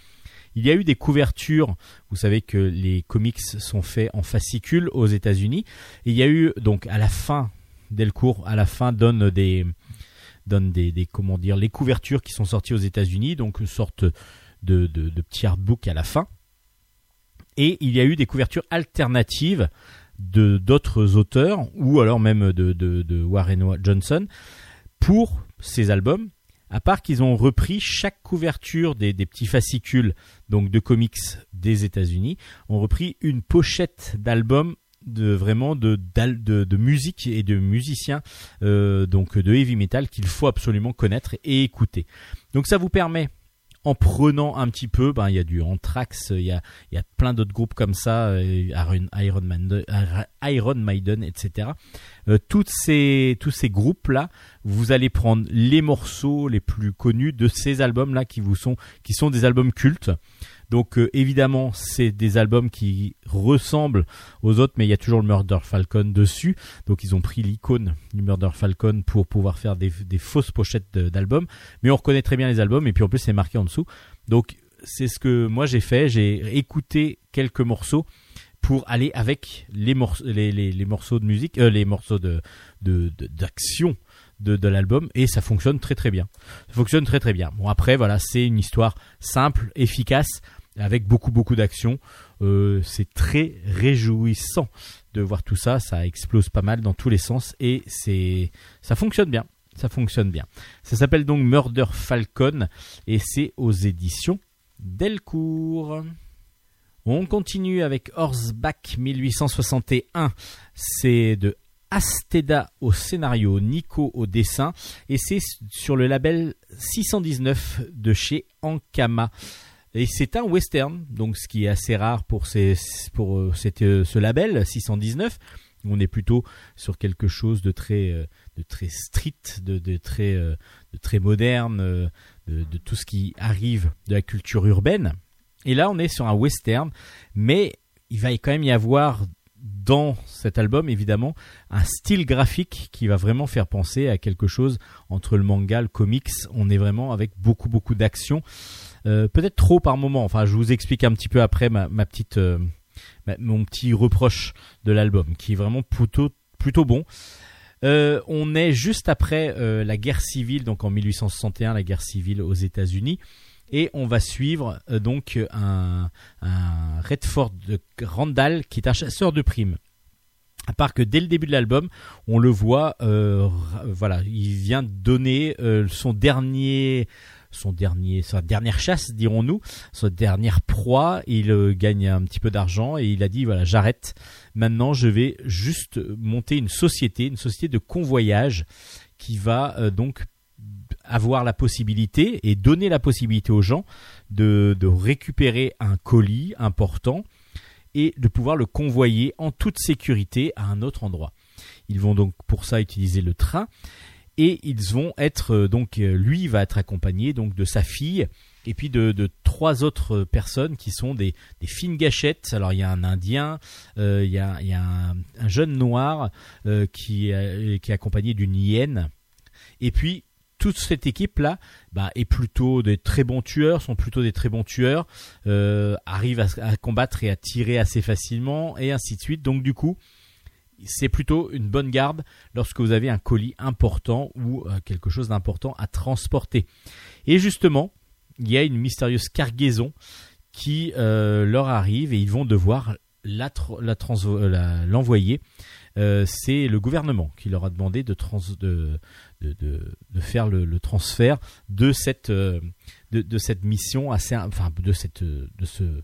Il y a eu des couvertures. Vous savez que les comics sont faits en fascicules aux États-Unis. Il y a eu donc à la fin, Delcourt, à la fin donne des donne des, les couvertures qui sont sorties aux États-Unis, donc une sorte de, de, de petit artbook à la fin. Et il y a eu des couvertures alternatives de d'autres auteurs ou alors même de, de, de Warren Johnson pour ces albums. À part qu'ils ont repris chaque couverture des, des petits fascicules donc de comics des États-Unis, ont repris une pochette d'album de vraiment de, de de musique et de musiciens euh, donc de heavy metal qu'il faut absolument connaître et écouter. Donc ça vous permet en prenant un petit peu, ben il y a du Anthrax, il y a il y a plein d'autres groupes comme ça, euh, Iron Iron, Iron Maiden, etc. Euh, toutes ces tous ces groupes là, vous allez prendre les morceaux les plus connus de ces albums là qui vous sont qui sont des albums cultes. Donc euh, évidemment, c'est des albums qui ressemblent aux autres, mais il y a toujours le Murder Falcon dessus. Donc ils ont pris l'icône du Murder Falcon pour pouvoir faire des, fausses pochettes d'albums. Mais on reconnaît très bien les albums, et puis en plus c'est marqué en dessous. Donc c'est ce que moi j'ai fait. J'ai écouté quelques morceaux pour aller avec les, morceaux les, morceaux de musique, euh, les morceaux de- d'action de, de l'album, et ça fonctionne très très bien. Ça fonctionne très très bien. Bon après voilà, c'est une histoire simple, efficace, avec beaucoup beaucoup d'action. Euh, c'est très réjouissant de voir tout ça. Ça explose pas mal dans tous les sens et c'est ça fonctionne bien. Ça fonctionne bien. Ça s'appelle donc Murder Falcon et c'est aux éditions Delcourt. On continue avec Horseback 1861. C'est de Asteda au scénario, Nico au dessin et c'est sur le label 619 de chez Ankama. Et c'est un western, donc ce qui est assez rare pour, ces, pour euh, cette, euh, ce label 619. On est plutôt sur quelque chose de très, euh, de très street, de, très, de très moderne, de, de tout ce qui arrive de la culture urbaine. Et là, on est sur un western, mais il va quand même y avoir dans cet album, évidemment, un style graphique qui va vraiment faire penser à quelque chose entre le manga, le comics. On est vraiment avec beaucoup, beaucoup d'action. Euh, peut-être trop par moment. Enfin, je vous explique un petit peu après ma, petite, euh, mon petit reproche de l'album, qui est vraiment plutôt, plutôt bon. Euh, on est juste après la guerre civile, donc en 1861, la guerre civile aux États-Unis, et on va suivre donc un, Redford de Randall qui est un chasseur de primes. À part que dès le début de l'album, on le voit, voilà, il vient donner son dernier, son dernier, sa dernière chasse, dirons-nous, sa dernière proie. Il euh, gagne un petit peu d'argent et il a dit voilà, j'arrête. Maintenant, je vais juste monter une société, une société de convoyage qui va euh, donc avoir la possibilité et donner la possibilité aux gens de, de récupérer un colis important et de pouvoir le convoyer en toute sécurité à un autre endroit. Ils vont donc pour ça utiliser le train et ils vont être euh, donc euh, lui va être accompagné donc de sa fille et puis de, trois autres personnes qui sont des, fines gâchettes. Alors il y a un Indien, euh, il y a, il y a un, un jeune noir qui, est- accompagné d'une hyène et puis toute cette équipe là bah, est plutôt des très bons tueurs, sont plutôt des très bons tueurs, arrivent à, à combattre et à tirer assez facilement et ainsi de suite. Donc du coup, c'est plutôt une bonne garde lorsque vous avez un colis important ou euh, quelque chose d'important à transporter. Et justement, il y a une mystérieuse cargaison qui euh, leur arrive et ils vont devoir euh, l'envoyer. C'est le gouvernement qui leur a demandé de, faire le, transfert de cette, mission enfin de cette, de ce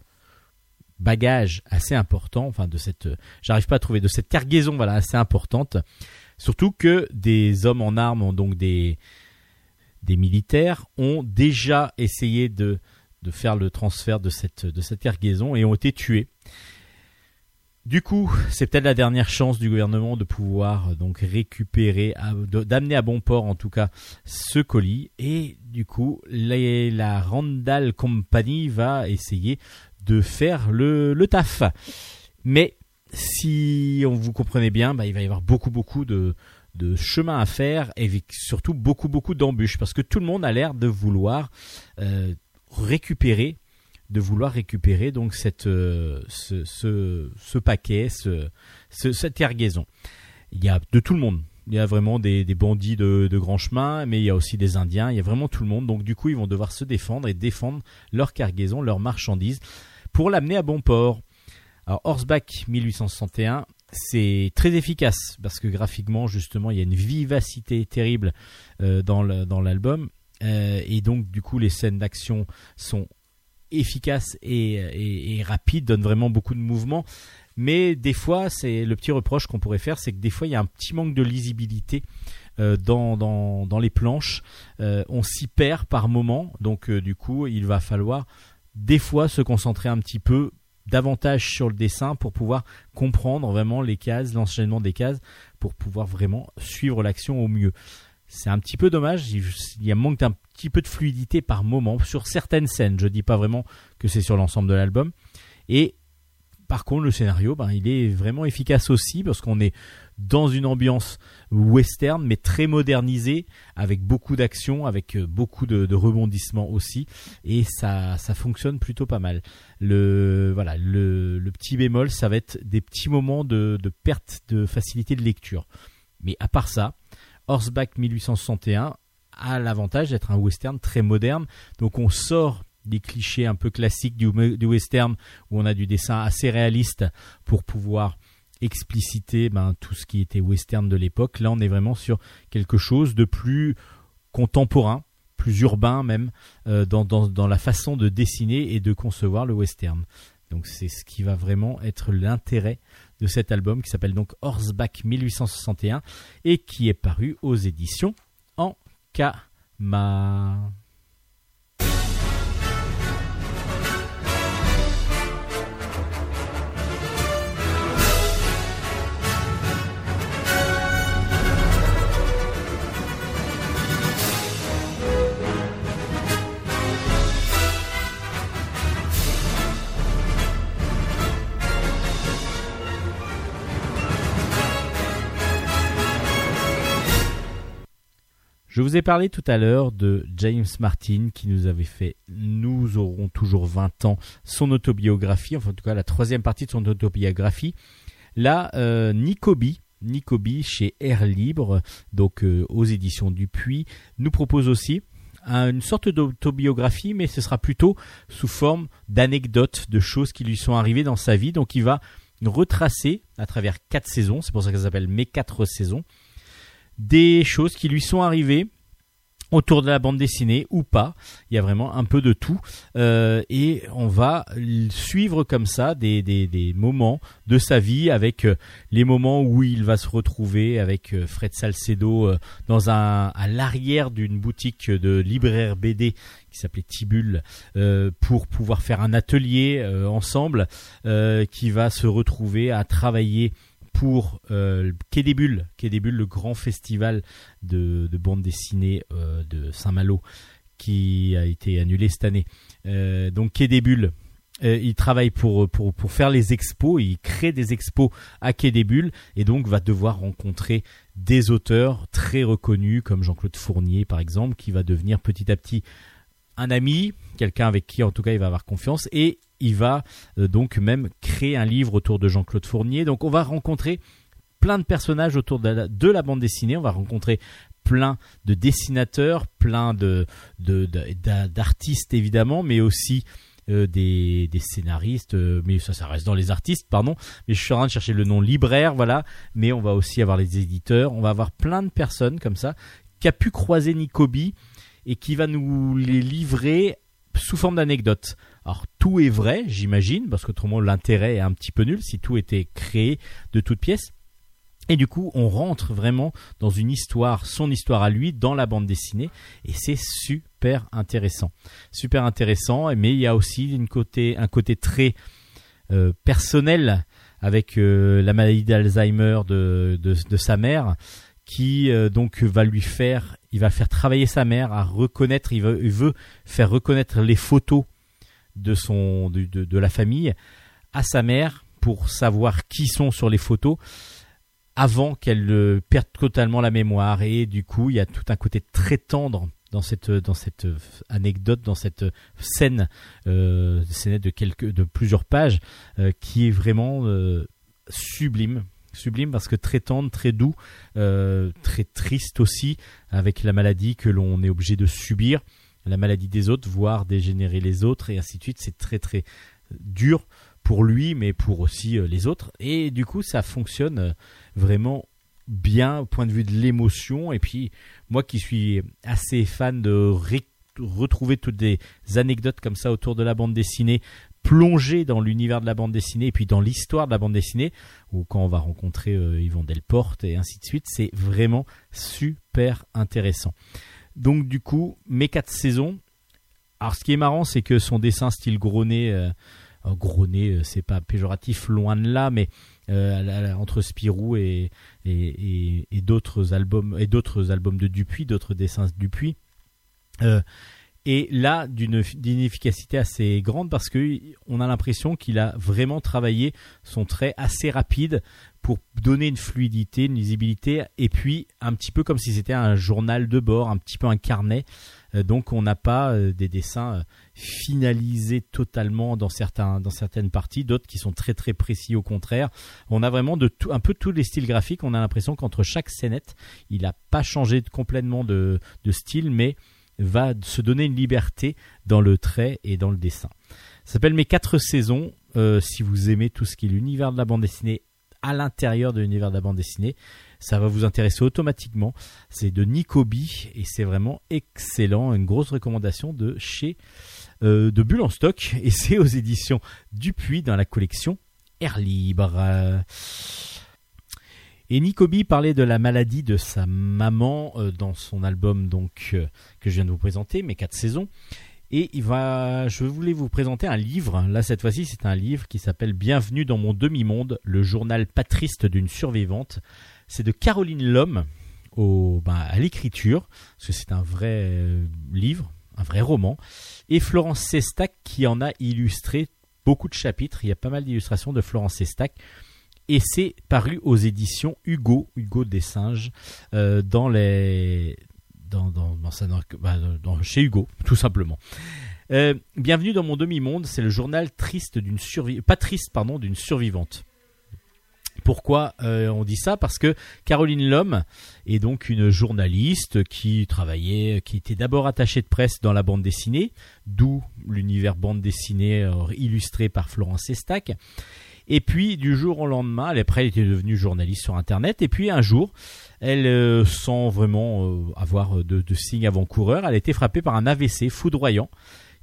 bagage assez important, enfin de cette, euh, j'arrive pas à trouver, de cette cargaison voilà assez importante. Surtout que des hommes en armes, donc des, des militaires, ont déjà essayé de, de faire le transfert de cette, de cette cargaison et ont été tués. Du coup, c'est peut-être la dernière chance du gouvernement de pouvoir euh, donc récupérer, d'amener à bon port en tout cas ce colis. Et du coup, la Randall Company va essayer de faire le, le taf. Mais si on vous comprenez bien, bah, il va y avoir beaucoup beaucoup de, de chemin à faire et surtout beaucoup beaucoup d'embûches parce que tout le monde a l'air de vouloir euh, récupérer de vouloir récupérer donc cette euh, ce, ce, paquet ce, ce- cette cargaison il y a de tout le monde. Il y a vraiment des, des bandits de, de grand chemin mais il y a aussi des indiens. Il y a vraiment tout le monde. Donc du coup ils vont devoir se défendre et défendre leur cargaison leur marchandise pour l'amener à bon port. Alors Horseback 1861 c'est très efficace parce que graphiquement justement il y a une vivacité terrible euh, dans l'album. Euh, et donc du coup les scènes d'action sont efficaces et, rapides donnent vraiment beaucoup de mouvement mais des fois c'est le petit reproche qu'on pourrait faire c'est que des fois il y a un petit manque de lisibilité euh, dans, les planches. On s'y perd par moment, donc du coup, il va falloir des fois se concentrer un petit peu davantage sur le dessin pour pouvoir comprendre vraiment les cases, l'enchaînement des cases, pour pouvoir vraiment suivre l'action au mieux. C'est un petit peu dommage, il y a manque d'un petit peu de fluidité par moment sur certaines scènes. Je dis pas vraiment que c'est sur l'ensemble de l'album. Et par contre, le scénario, ben, il est vraiment efficace aussi parce qu'on est dans une ambiance western, mais très modernisée, avec beaucoup d'action, avec euh, beaucoup de, rebondissements aussi, et ça, fonctionne plutôt pas mal. Le, voilà, le, petit bémol, ça va être des petits moments de, perte de facilité de lecture. Mais à part ça, Horseback 1861 a l'avantage d'être un western très moderne, donc on sort des clichés un peu classiques du western où on a du dessin assez réaliste pour pouvoir expliciter ben, tout ce qui était western de l'époque. Là, on est vraiment sur quelque chose de plus contemporain, plus urbain même, euh, dans, la façon de dessiner et de concevoir le western. Donc c'est ce qui va vraiment être l'intérêt de cet album qui s'appelle donc Horseback 1861 et qui est paru aux éditions en Kama. Je vous ai parlé tout à l'heure de James Martin qui nous avait fait Nous aurons toujours 20 ans son autobiographie, enfin en tout cas la troisième partie de son autobiographie. Là, euh, Nicobi, chez Air Libre, donc euh, aux éditions Dupuis, nous propose aussi un- une sorte d'autobiographie, mais ce sera plutôt sous forme d'anecdotes, de choses qui lui sont arrivées dans sa vie. Donc il va retracer à travers quatre saisons, c'est pour ça que ça s'appelle Mes quatre saisons, des choses qui lui sont arrivées autour de la bande dessinée ou pas. Il y a vraiment un peu de tout. Euh, et on va suivre comme ça des, des, des moments de sa vie avec euh, les moments où il va se retrouver avec euh, Fred Salcedo dans un, à l'arrière d'une boutique de libraire BD qui s'appelait Tibul pour pouvoir faire un atelier ensemble qui va se retrouver à travailler pour euh, Quai des Bulles, le grand festival de, de bande dessinée euh, de Saint-Malo qui a été annulé cette année. Euh, donc Quai des euh, il travaille pour, faire les expos, il crée des expos à Quai des et donc va devoir rencontrer des auteurs très reconnus comme Jean-Claude Fournier par exemple, qui va devenir petit à petit un ami, quelqu'un avec qui en tout cas il va avoir confiance et il va euh, donc même créer un livre autour de Jean-Claude Fournier. Donc on va rencontrer plein de personnages autour de la, de la bande dessinée, on va rencontrer plein de dessinateurs, plein d'artistes évidemment, mais aussi euh, des, des scénaristes, euh, mais ça, ça reste dans les artistes, pardon. Mais je suis en train de chercher le nom libraire, voilà. Mais on va aussi avoir les éditeurs, on va avoir plein de personnes comme ça qui a pu croiser Nicobi et qui va nous les livrer sous forme d'anecdotes. Alors tout est vrai, j'imagine, parce qu'autrement l'intérêt est un petit peu nul si tout était créé de toutes pièces. Et du coup, on rentre vraiment dans une histoire, son histoire à lui, dans la bande dessinée, et c'est super intéressant, super intéressant. Mais il y a aussi un côté très euh, personnel avec euh, la maladie d'Alzheimer de, sa mère, qui euh, donc va lui faire, il va faire travailler sa mère à reconnaître, il veut faire reconnaître les photos de son, de, de, la famille à sa mère pour savoir qui sont sur les photos avant qu'elle euh, perde totalement la mémoire. Et du coup il y a tout un côté très tendre dans cette dans cette euh, anecdote dans cette euh, scène scène de quelques de plusieurs pages qui est vraiment sublime. Sublime parce que très tendre très doux très triste aussi avec la maladie que l'on est obligé de subir la maladie des autres voire dégénérer les autres et ainsi de suite. C'est très très dur pour lui mais pour aussi euh, les autres. Et du coup ça fonctionne euh, vraiment bien au point de vue de l'émotion. Et puis moi qui suis assez fan de retrouver toutes des anecdotes comme ça autour de la bande dessinée plonger dans l'univers de la bande dessinée et puis dans l'histoire de la bande dessinée, ou quand on va rencontrer euh, Yvon Delporte et ainsi de suite, c'est vraiment super intéressant. Donc du coup, mes quatre saisons. Alors ce qui est marrant, c'est que son dessin style gros nez, euh, euh, gros euh, c'est pas péjoratif, loin de là, mais entre Spirou et, d'autres albums et d'autres albums de Dupuis, d'autres dessins de Dupuis. Et là, d'une efficacité assez grande parce que on a l'impression qu'il a vraiment travaillé son trait assez rapide pour donner une fluidité, une lisibilité, et puis un petit peu comme si c'était un journal de bord, un petit peu un carnet. Euh, donc on n'a pas euh, des dessins euh, finalisés totalement dans certaines parties, d'autres qui sont très très précis au contraire. On a vraiment un peu tous les styles graphiques. On a l'impression qu'entre chaque scénette, il n'a pas changé complètement de style, mais va se donner une liberté dans le trait et dans le dessin. Ça s'appelle Mes quatre saisons. Euh, si vous aimez tout ce qui est l'univers de la bande dessinée à l'intérieur de l'univers de la bande dessinée, ça va vous intéresser automatiquement. C'est de Nicobi et c'est vraiment excellent. Une grosse recommandation de chez euh, de Bulle en stock et c'est aux éditions Dupuis dans la collection Air Libre. Et Nicobi parlait de la maladie de sa maman euh, dans son album donc euh, que je viens de vous présenter, mes quatre saisons. Et il va, je voulais vous présenter un livre. Là, cette fois-ci, c'est un livre qui s'appelle Bienvenue dans mon demi-monde, le journal pas triste d'une survivante. C'est de Caroline Lhomme au, ben, à l'écriture, parce que c'est un vrai euh, livre, un vrai roman. Et Florence Sestac qui en a illustré beaucoup de chapitres. Il y a pas mal d'illustrations de Florence Sestac. Et c'est paru aux éditions Hugo, Hugo des singes, euh, dans les, dans, dans, dans, bah, chez Hugo, tout simplement. Euh, bienvenue dans mon demi-monde, c'est le journal triste d'une pas triste pardon d'une survivante. Pourquoi euh, on dit ça? Parce que Caroline Lhomme est donc une journaliste qui travaillait, qui était d'abord attachée de presse dans la bande dessinée, d'où l'univers bande dessinée illustré par Florence Estac. Et puis du jour au lendemain, elle après elle était devenue journaliste sur Internet. Et puis un jour, elle, euh, sans vraiment euh, avoir de, signes avant-coureurs, elle a été frappée par un AVC foudroyant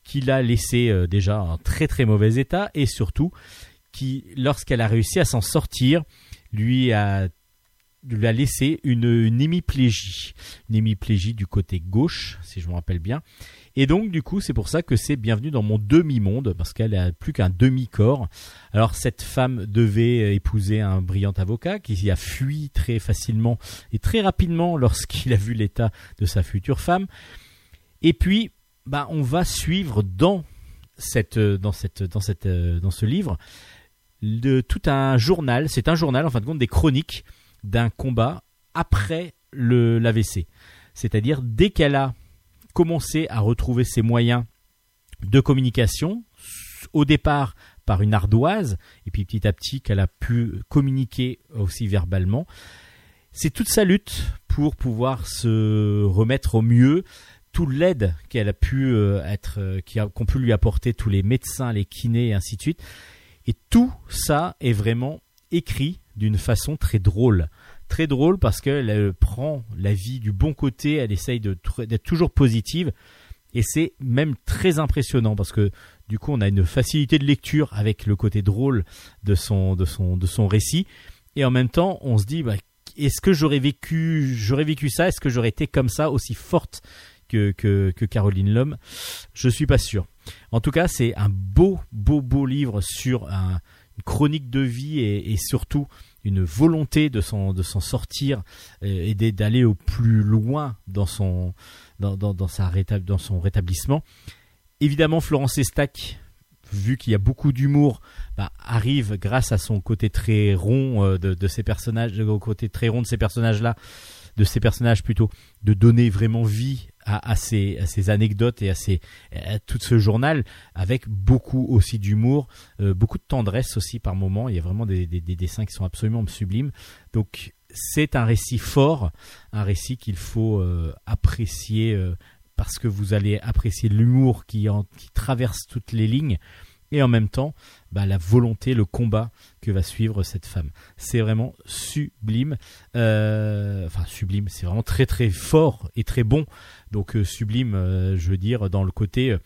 qui l'a laissé euh, déjà en très très mauvais état et surtout qui, lorsqu'elle a réussi à s'en sortir, lui a lui a laissé une, une hémiplégie, une hémiplégie du côté gauche, si je me rappelle bien. Et donc, du coup, c'est pour ça que c'est bienvenue dans mon demi-monde, parce qu'elle a plus qu'un demi-corps. Alors, cette femme devait épouser un brillant avocat qui a fui très facilement et très rapidement lorsqu'il a vu l'état de sa future femme. Et puis, bah, on va suivre dans cette, dans cette, dans cette, dans ce livre, de tout un journal. C'est un journal, en fin de compte, des chroniques d'un combat après le l'AVC. C'est-à-dire dès qu'elle a commencé à retrouver ses moyens de communication, au départ par une ardoise, et puis petit à petit qu'elle a pu communiquer aussi verbalement. C'est toute sa lutte pour pouvoir se remettre au mieux, tout l'aide qu'elle a pu euh, être, euh, qu'ont pu lui apporter tous les médecins, les kinés et ainsi de suite. Et tout ça est vraiment écrit d'une façon très drôle. Très drôle parce qu'elle prend la vie du bon côté, elle essaye d'être toujours positive. Et c'est même très impressionnant parce que du coup on a une facilité de lecture avec le côté drôle de son, de son, de son récit. Et en même temps on se dit, bah, est-ce que j'aurais vécu, j'aurais vécu ça? Est-ce que j'aurais été comme ça, aussi forte que, Caroline Lhomme? Je suis pas sûr. En tout cas, c'est un beau, beau, beau livre sur un- une chronique de vie et surtout une volonté de s'en, de s'en sortir euh, et d'aller au plus loin dans son, dans, dans, sa rétab- dans son rétablissement. Évidemment, Florence Estac, vu qu'il y a beaucoup d'humour, bah, arrive grâce à son côté très rond euh, de, de ces personnages, au côté très rond de ces personnages-là, de ces personnages plutôt, de donner vraiment vie à, à, ces, à ces anecdotes et à, ces, à tout ce journal, avec beaucoup aussi d'humour, euh, beaucoup de tendresse aussi par moments. Il y a vraiment des, des, des dessins qui sont absolument sublimes. Donc c'est un récit fort, un récit qu'il faut euh, apprécier euh, parce que vous allez apprécier l'humour qui, en- qui traverse toutes les lignes et en même temps bah, la volonté, le combat que va suivre cette femme. C'est vraiment sublime. Euh, enfin sublime, c'est vraiment très très fort et très bon. Donc euh, sublime, euh, je veux dire, dans le côté...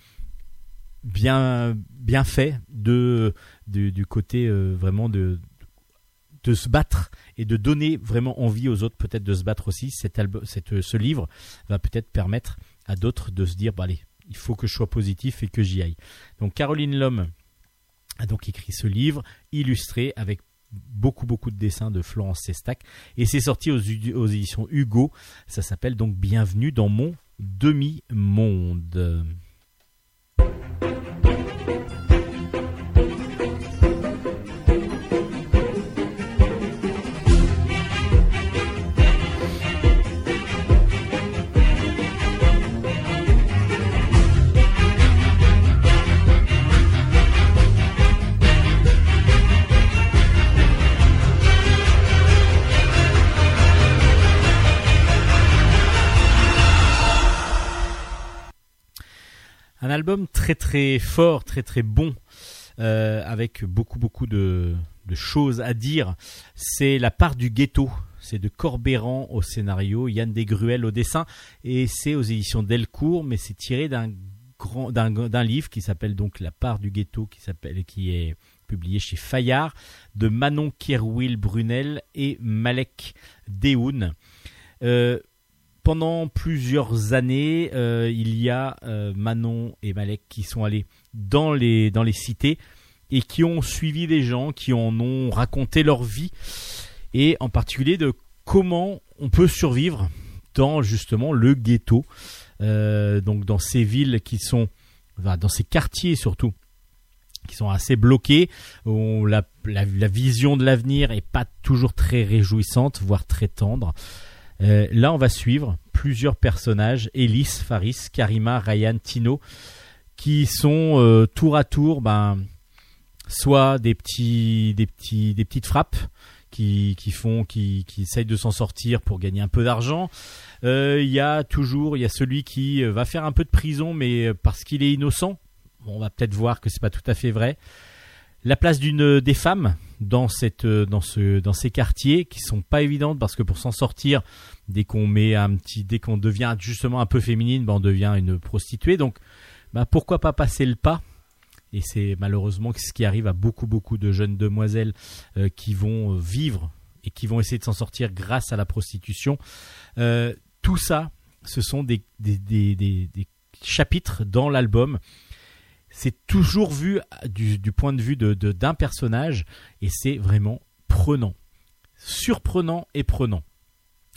bien bien fait de, du côté vraiment de de se battre et de donner vraiment envie aux autres peut-être de se battre aussi cet album cette, ce livre va peut-être permettre à d'autres de se dire allez il faut que je sois positif et que j'y aille donc Caroline Lhomme a donc écrit ce livre illustré avec beaucoup beaucoup de dessins de Florence Sestac. Et c'est sorti aux, aux éditions Hugo. Ça s'appelle donc Bienvenue dans mon demi-monde très très fort, très très bon, euh, avec beaucoup beaucoup de, choses à dire. C'est La part du ghetto. C'est de Corbéran au scénario, Yann Desgruel au dessin, et c'est aux éditions Delcourt, mais c'est tiré d'un grand d'un livre qui s'appelle donc La part du ghetto, qui s'appelle qui est publié chez Fayard, de Manon Kerwil Brunel et Malek Dehoun. Euh, pendant plusieurs années, euh, il y a euh, Manon et Malek qui sont allés dans les, dans les cités et qui ont suivi des gens, qui en ont raconté leur vie et en particulier de comment on peut survivre dans justement le ghetto, euh, donc dans ces villes qui sont, enfin, dans ces quartiers surtout, qui sont assez bloqués, où la, la, vision de l'avenir est pas toujours très réjouissante, voire très tendre. Euh, là, on va suivre plusieurs personnages, Elise, Faris, Karima, Ryan, Tino, qui sont euh, tour à tour, ben, soit des petits, des petits, des petites frappes qui, qui font, qui, qui essayent de s'en sortir pour gagner un peu d'argent. Euh, Il y a toujours, il y a celui qui euh, va faire un peu de prison, mais parce qu'il est innocent. On va peut-être voir que c'est pas tout à fait vrai. La place d'une des femmes dans cette, euh, dans ce, dans ces quartiers qui sont pas évidentes parce que pour s'en sortir, dès qu'on met un petit, dès qu'on devient justement un peu féminine, ben on devient une prostituée. Donc, ben pourquoi pas passer le pas? Et c'est malheureusement ce qui arrive à beaucoup, beaucoup de jeunes demoiselles euh, qui vont euh, vivre et qui vont essayer de s'en sortir grâce à la prostitution. Tout ça, ce sont des, des, des, des chapitres dans l'album. C'est toujours vu du, point de vue d'un personnage et c'est vraiment prenant, surprenant et prenant.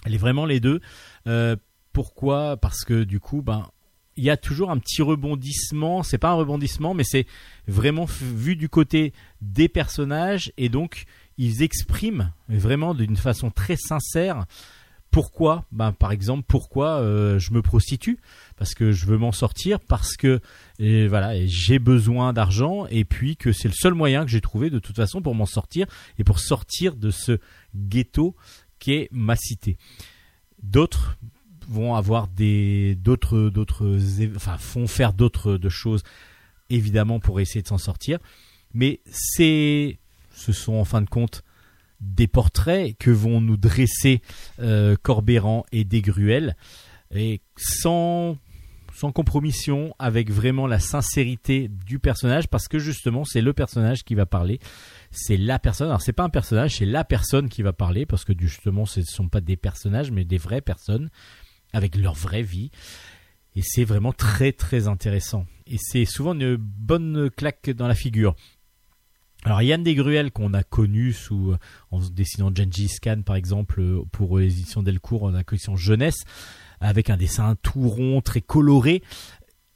Elle est vraiment les deux. Euh, pourquoi? Parce que du coup, ben, il y a toujours un petit rebondissement. C'est pas un rebondissement, mais c'est vraiment vu du côté des personnages et donc ils expriment vraiment d'une façon très sincère pourquoi, ben, par exemple, pourquoi euh, je me prostitue? Parce que je veux m'en sortir, parce que voilà, j'ai besoin d'argent et puis que c'est le seul moyen que j'ai trouvé de toute façon pour m'en sortir et pour sortir de ce ghetto qu'est ma cité. D'autres vont avoir des d'autres d'autres enfin faire d'autres choses évidemment pour essayer de s'en sortir, mais ce sont en fin de compte des portraits que vont nous dresser euh, Corbéran et Desgruel et sans sans compromission avec vraiment la sincérité du personnage parce que justement c'est le personnage qui va parler. C'est la personne alors c'est pas un personnage c'est la personne qui va parler parce que justement ce ne sont pas des personnages mais des vraies personnes avec leur vraie vie. Et c'est vraiment très très intéressant. Et c'est souvent une bonne claque dans la figure alors Yann Desgruel qu'on a connu sous en dessinant Gengis Khan par exemple euh, pour les éditions Delcourt en la collection jeunesse avec un dessin tout rond très coloré.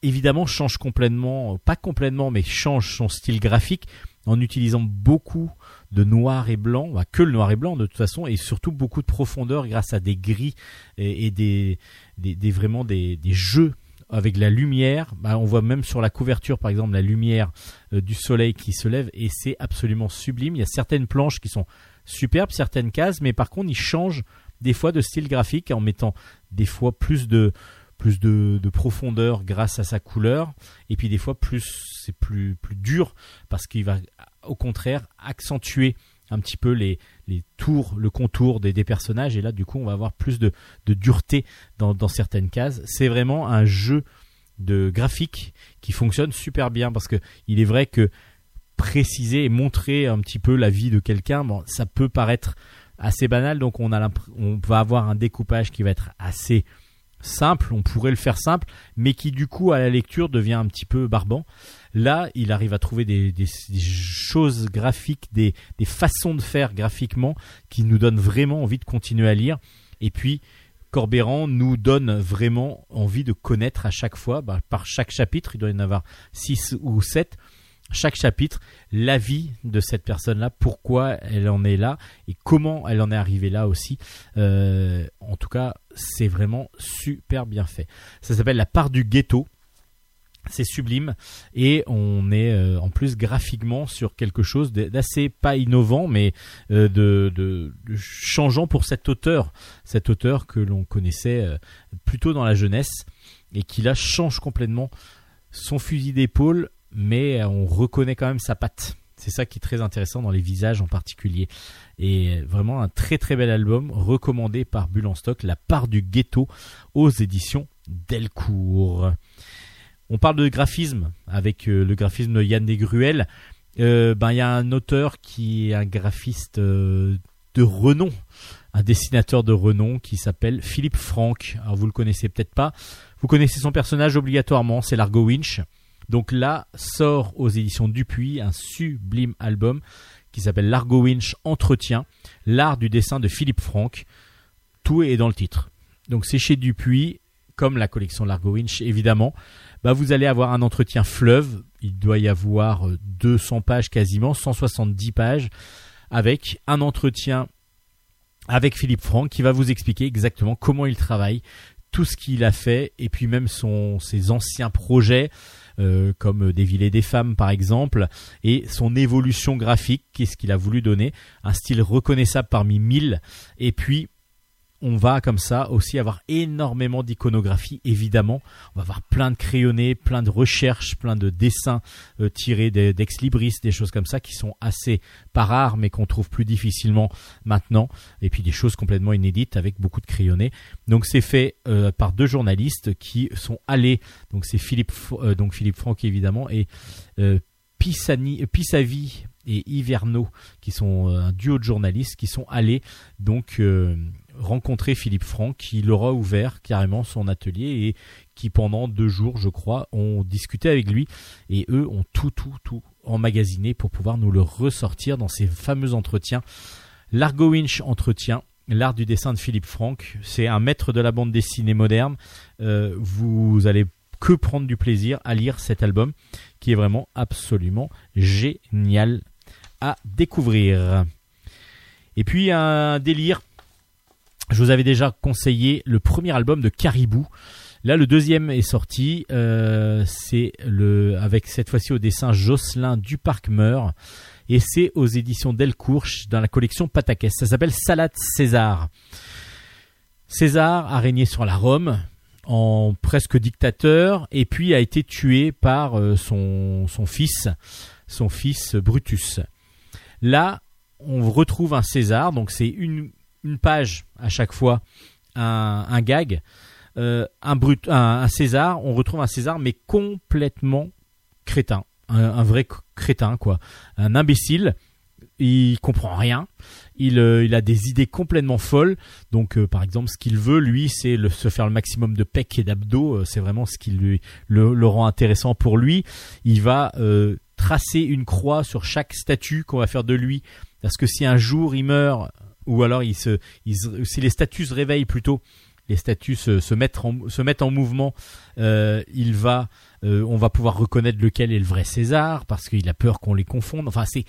Évidemment change complètement pas complètement mais change son style graphique en utilisant beaucoup de noir et blanc, bah, que le noir et blanc de toute façon, et surtout beaucoup de profondeur grâce à des gris et, et des, des, des- vraiment des, des jeux avec la lumière. Bah, on voit même sur la couverture par exemple la lumière euh, du soleil qui se lève et c'est absolument sublime. Il y a certaines planches qui sont superbes, certaines cases, mais par contre ils changent des fois de style graphique en mettant des fois plus de plus de profondeur grâce à sa couleur et puis des fois plus c'est plus plus dur parce qu'il va au contraire accentuer un petit peu les, les tours, le contour des, personnages et là du coup on va avoir plus de, dureté dans, certaines cases. C'est vraiment un jeu de graphique qui fonctionne super bien parce que il est vrai que préciser et montrer un petit peu la vie de quelqu'un, ça peut paraître assez banal, donc on va avoir un découpage qui va être assez simple, on pourrait le faire simple, mais qui du coup à la lecture devient un petit peu barbant. Là, il arrive à trouver des, choses graphiques, des, des façons de faire graphiquement qui nous donnent vraiment envie de continuer à lire. Et puis, Corbéran nous donne vraiment envie de connaître à chaque fois, bah, par chaque chapitre, il doit y en avoir 6 ou 7, chaque chapitre, la vie de cette personne-là, pourquoi elle en est là et comment elle en est arrivée là aussi. Euh, en tout cas, c'est vraiment super bien fait. Ça s'appelle La part du ghetto. C'est sublime et on est euh, en plus graphiquement sur quelque chose d'assez pas innovant mais euh, de, changeant pour cet auteur, cet auteur que l'on connaissait euh, plutôt dans la jeunesse et qui là change complètement son fusil d'épaule mais on reconnaît quand même sa patte. C'est ça qui est très intéressant dans les visages en particulier. Et vraiment un très très bel album recommandé par Bulle La part du ghetto aux éditions Delcourt. On parle de graphisme avec euh, le graphisme de Yann Desgruel. Euh, ben il y a un auteur qui est un graphiste euh, de renom, un dessinateur de renom qui s'appelle Philippe Franck. Alors vous le connaissez peut-être pas. Vous connaissez son personnage obligatoirement, c'est Largo Winch. Donc là sort aux éditions Dupuis un sublime album qui s'appelle Largo Winch Entretien, l'art du dessin de Philippe Franck. Tout est dans le titre. Donc c'est chez Dupuis, comme la collection Largo Winch évidemment. Bah, vous allez avoir un entretien fleuve. Il doit y avoir euh, 200 pages quasiment, 170 pages, avec un entretien avec Philippe Franck qui va vous expliquer exactement comment il travaille, tout ce qu'il a fait, et puis même ses anciens projets, euh, comme et des femmes par exemple, et son évolution graphique, qu'est-ce qu'il a voulu donner, un style reconnaissable parmi mille, et puis on va comme ça aussi avoir énormément d'iconographie évidemment. On va avoir plein de crayonnés plein de recherches plein de dessins euh, tirés d'ex libris des choses comme ça qui sont assez pas rares mais qu'on trouve plus difficilement maintenant. Et puis des choses complètement inédites avec beaucoup de crayonnés. Donc c'est fait euh, par deux journalistes qui sont allés donc c'est Philippe euh, Philippe Franck évidemment et Pisani, Pissavi et Hiverno qui sont un duo de journalistes qui sont allés donc rencontrer Philippe Franck qui leur a ouvert carrément son atelier et qui pendant deux jours je crois ont discuté avec lui. Et eux ont tout tout tout emmagasiné pour pouvoir nous le ressortir dans ces fameux entretiens. Largo Winch entretien l'art du dessin de Philippe Franck. C'est un maître de la bande dessinée moderne. Euh, vous allez que prendre du plaisir à lire cet album qui est vraiment absolument génial à découvrir. Et puis un délire je vous avais déjà conseillé le premier album de Caribou. Là, le deuxième est sorti. euh, c'est avec cette fois-ci au dessin Jocelyn Duparc-Meur et c'est aux éditions Delcourt dans la collection Patakès. Ça s'appelle Salade César. César a régné sur la Rome en presque dictateur et puis a été tué par euh, son, son fils, son fils Brutus. Là, on retrouve un César, donc c'est une, une page à chaque fois, un, un gag, euh, un, brut, un, César, on retrouve un César mais complètement crétin, un, vrai crétin quoi, un imbécile, il comprend rien, il, euh, il a des idées complètement folles, donc euh, par exemple ce qu'il veut lui c'est se faire le maximum de pecs et d'abdos, c'est vraiment ce qui lui, le, le rend intéressant pour lui, il va tracer une croix sur chaque statue qu'on va faire de lui, parce que si un jour il meurt ou alors se, si les statues se réveillent plutôt, les statues se, mettent en, mouvement, euh, il va, euh, on va pouvoir reconnaître lequel est le vrai César parce qu'il a peur qu'on les confonde. Enfin, c'est,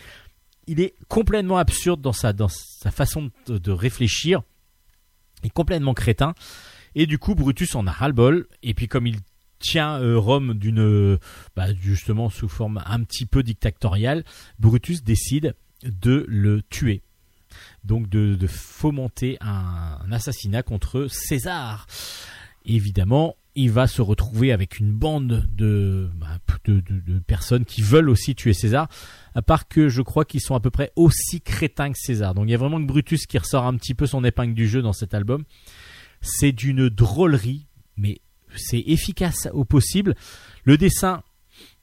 il est complètement absurde dans sa, dans sa façon de, de réfléchir, il est complètement crétin. Et du coup, Brutus en a ras-le-bol. Et puis, comme il tient euh, Rome d'une, bah, justement sous forme un petit peu dictatoriale, Brutus décide de le tuer donc de, fomenter un, assassinat contre César. Évidemment, il va se retrouver avec une bande de, bah, de- de personnes qui veulent aussi tuer César, à part que je crois qu'ils sont à peu près aussi crétins que César. Donc il y a vraiment que Brutus qui ressort un petit peu son épingle du jeu dans cet album. C'est d'une drôlerie, mais c'est efficace au possible. Le dessin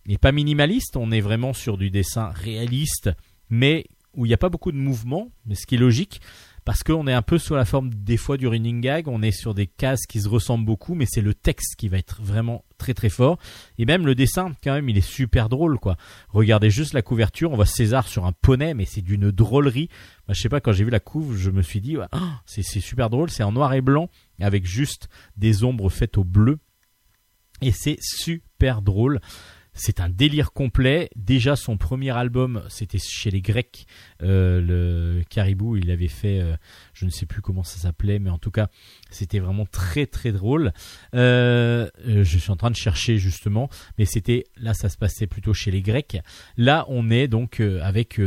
n'est pas minimaliste, on est vraiment sur du dessin réaliste, mais où il n'y a pas beaucoup de mouvement, mais ce qui est logique, parce qu'on est un peu sur la forme des fois du running gag, on est sur des cases qui se ressemblent beaucoup, mais c'est le texte qui va être vraiment très très fort. Et même le dessin, quand même, il est super drôle, quoi. Regardez juste la couverture, on voit César sur un poney, mais c'est d'une drôlerie. Moi, je sais pas, quand j'ai vu la couve, je me suis dit, c'est c'est super drôle, c'est en noir et blanc, avec juste des ombres faites au bleu. Et c'est super drôle. C'est un délire complet. Déjà, son premier album, c'était chez les Grecs. Euh, le Caribou, il avait fait, euh, je ne sais plus comment ça s'appelait, mais en tout cas, c'était vraiment très très drôle. Euh, je suis en train de chercher justement, mais c'était là, ça se passait plutôt chez les Grecs. Là, on est donc avec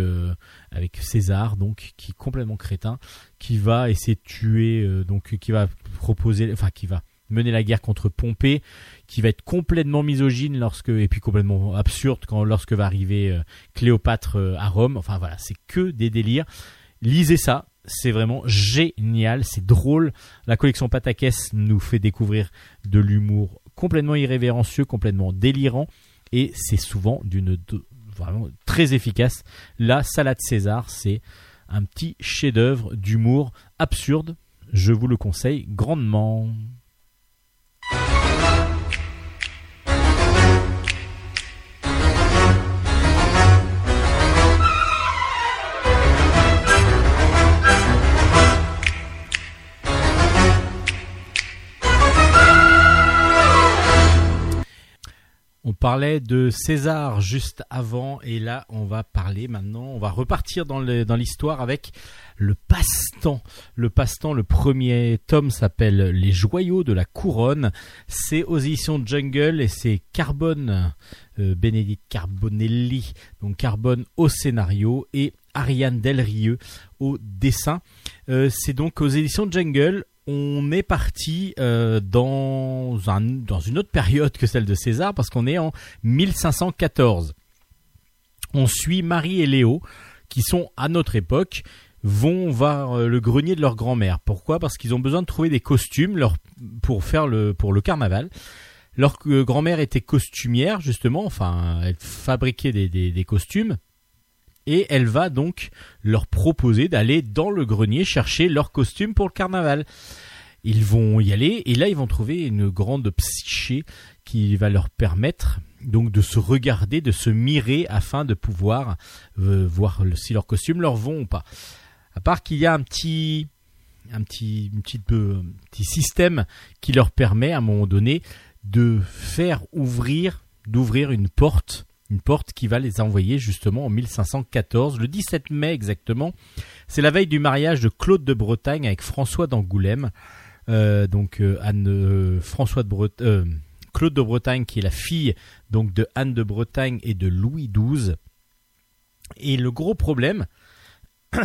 avec César, donc qui est complètement crétin, qui va essayer de tuer, donc qui va proposer, enfin qui va mener la guerre contre Pompée, qui va être complètement misogyne lorsque et puis complètement absurde quand lorsque va arriver euh, Cléopâtre euh, à Rome. Enfin voilà, c'est que des délires. Lisez ça, c'est vraiment génial, c'est drôle. La collection Patakès nous fait découvrir de l'humour complètement irrévérencieux, complètement délirant et c'est souvent d'une vraiment très efficace. La salade César, c'est un petit chef-d'œuvre d'humour absurde. Je vous le conseille grandement. On parlait de César juste avant et là on va parler maintenant, on va repartir dans l'histoire avec le passe-temps. Le passe-temps, le premier tome s'appelle Les joyaux de la couronne. C'est aux éditions Jungle et c'est Carbone, euh, Bénédicte Carbonelli, donc Carbone au scénario et Ariane Delrieux au dessin. Euh, c'est donc aux éditions Jungle. On est parti euh, dans, un, dans une autre période que celle de César parce qu'on est en 1514. On suit Marie et Léo qui sont à notre époque vont voir euh, le grenier de leur grand-mère. Pourquoi? Parce qu'ils ont besoin de trouver des costumes leur, pour faire le pour le carnaval. Leur euh, grand-mère était costumière justement, enfin elle fabriquait des costumes et elle va donc leur proposer d'aller dans le grenier chercher leurs costumes pour le carnaval. Ils vont y aller et là ils vont trouver une grande psyché qui va leur permettre donc de se regarder, de se mirer afin de pouvoir euh, voir si leurs costumes leur vont ou pas. À part qu'il y a un petit petit système qui leur permet à un moment donné de faire ouvrir d'ouvrir une porte une porte qui va les envoyer justement en 1514 le 17 mai exactement. C'est la veille du mariage de Claude de Bretagne avec François d'Angoulême. Euh, donc euh, Anne euh, François de Bretagne Claude de Bretagne qui est la fille donc de Anne de Bretagne et de Louis XII et le gros problème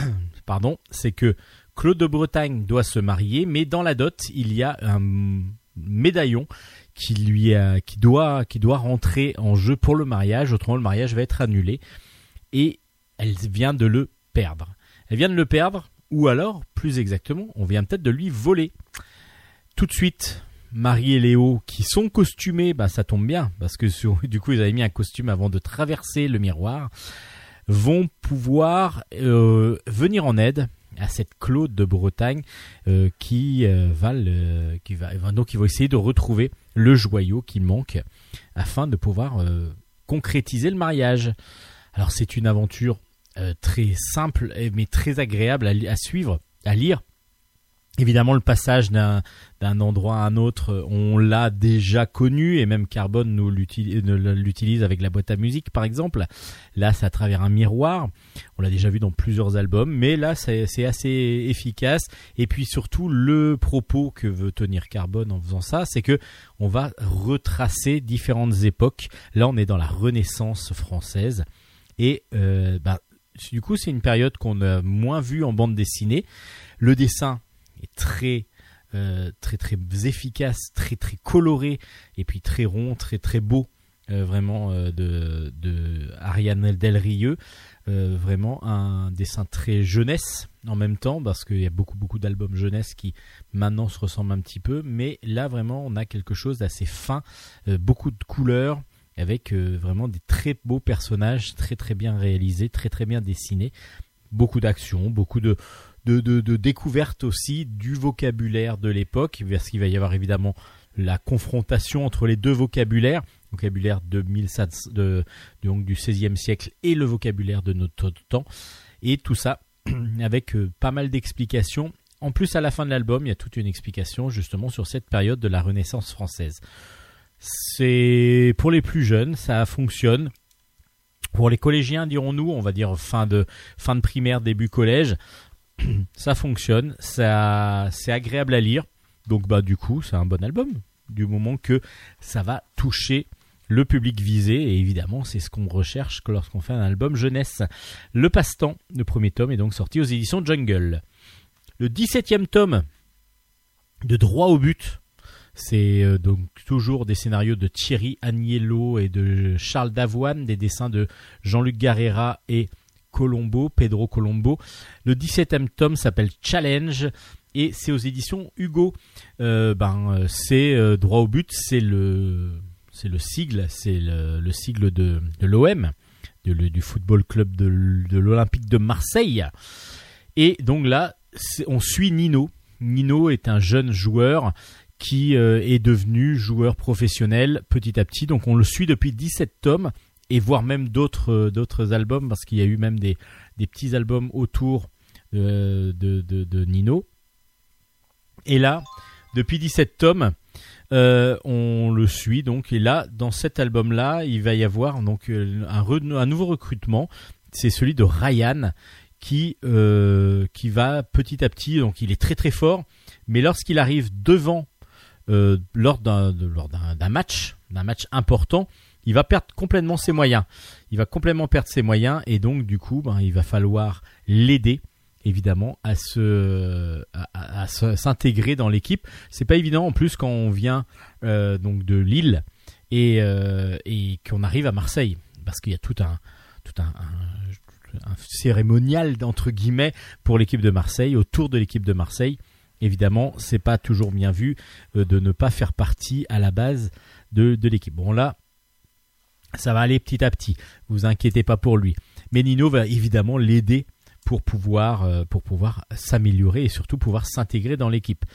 pardon c'est que Claude de Bretagne doit se marier mais dans la dot il y a un médaillon qui lui a, qui doit qui doit rentrer en jeu pour le mariage. Autrement le mariage va être annulé et elle vient de le perdre. Elle vient de le perdre ou alors plus exactement on vient peut-être de lui voler. Tout de suite Marie et Léo qui sont costumés bah ça tombe bien parce que du coup ils avaient mis un costume avant de traverser le miroir vont pouvoir euh, venir en aide à cette Claude de Bretagne euh, qui euh, va qui va- donc ils vont essayer de retrouver le joyau qui manque afin de pouvoir euh, concrétiser le mariage. Alors c'est une aventure euh, très simple mais très agréable à suivre, à lire. Évidemment, le passage d'un endroit à un autre, euh, on l'a déjà connu et même Carbone nous l'utilise avec la boîte à musique, par exemple. Là, c'est à travers un miroir. On l'a déjà vu dans plusieurs albums, mais là, c'est c'est assez efficace. Et puis surtout, le propos que veut tenir Carbone en faisant ça, c'est que on va retracer différentes époques. Là, on est dans la Renaissance française et euh, bah, du coup, c'est une période qu'on a moins vue en bande dessinée. Le dessin très euh, très très efficace, très très coloré et puis très rond, très très beau. euh, vraiment euh, de, de Ariane Del Rieux. Euh, vraiment un dessin très jeunesse en même temps parce qu'il y a beaucoup beaucoup d'albums jeunesse qui maintenant se ressemblent un petit peu mais là vraiment on a quelque chose d'assez fin beaucoup de couleurs avec vraiment des très beaux personnages très très bien réalisés très très bien dessinés beaucoup d'action beaucoup de de, de, découvertes aussi du vocabulaire de l'époque parce qu'il va y avoir évidemment la confrontation entre les deux vocabulaires vocabulaire de 1700 de, donc du 16e siècle et le vocabulaire de notre temps. Et tout ça avec euh, pas mal d'explications. En plus à la fin de l'album il y a toute une explication justement sur cette période de la Renaissance française. C'est pour les plus jeunes ça fonctionne. Pour les collégiens dirons-nous on va dire fin de fin de primaire début collège ça fonctionne ça c'est agréable à lire donc bah du coup c'est un bon album du moment que ça va toucher le public visé et évidemment c'est ce qu'on recherche lorsqu'on fait un album jeunesse. Le passe-temps, le premier tome est donc sorti aux éditions Jungle. Le 17e tome de Droit au but, c'est euh, donc toujours des scénarios de Thierry Agnello et de Charles Davoine, des dessins de Jean-Luc Garrera et Colombo, Pedro Colombo. Le 17e tome s'appelle Challenge et c'est aux éditions Hugo. Euh, ben, euh, c'est euh, droit au but, c'est le, sigle, c'est le, le sigle de, l'OM, du football club de, l'Olympique de Marseille. Et donc là, on suit Nino. Nino est un jeune joueur qui est devenu joueur professionnel petit à petit. Donc on le suit depuis 17 tomes et voire même d'autres euh, d'autres albums parce qu'il y a eu même des, des petits albums autour euh, de, de, Nino. Et là, depuis 17 tomes, euh, on le suit donc. Et là, dans cet album-là, il va y avoir donc un, un nouveau recrutement. C'est celui de Ryan qui qui va petit à petit. Donc, il est très très fort. Mais lorsqu'il arrive devant lors d'un lors d'un match, d'un match important, il va perdre complètement ses moyens. Il va complètement perdre ses moyens et donc du coup, ben, il va falloir l'aider évidemment à se à, s'intégrer dans l'équipe. C'est pas évident en plus quand on vient euh, donc de Lille et euh, et qu'on arrive à Marseille parce qu'il y a tout un tout un cérémonial entre guillemets pour l'équipe de Marseille autour de l'équipe de Marseille. Évidemment, c'est pas toujours bien vu euh, de ne pas faire partie à la base de, de l'équipe. Bon là, ça va aller petit à petit. Vous inquiétez pas pour lui. Mais Nino va évidemment l'aider pour pouvoir euh, pour pouvoir s'améliorer et surtout pouvoir s'intégrer dans l'équipe.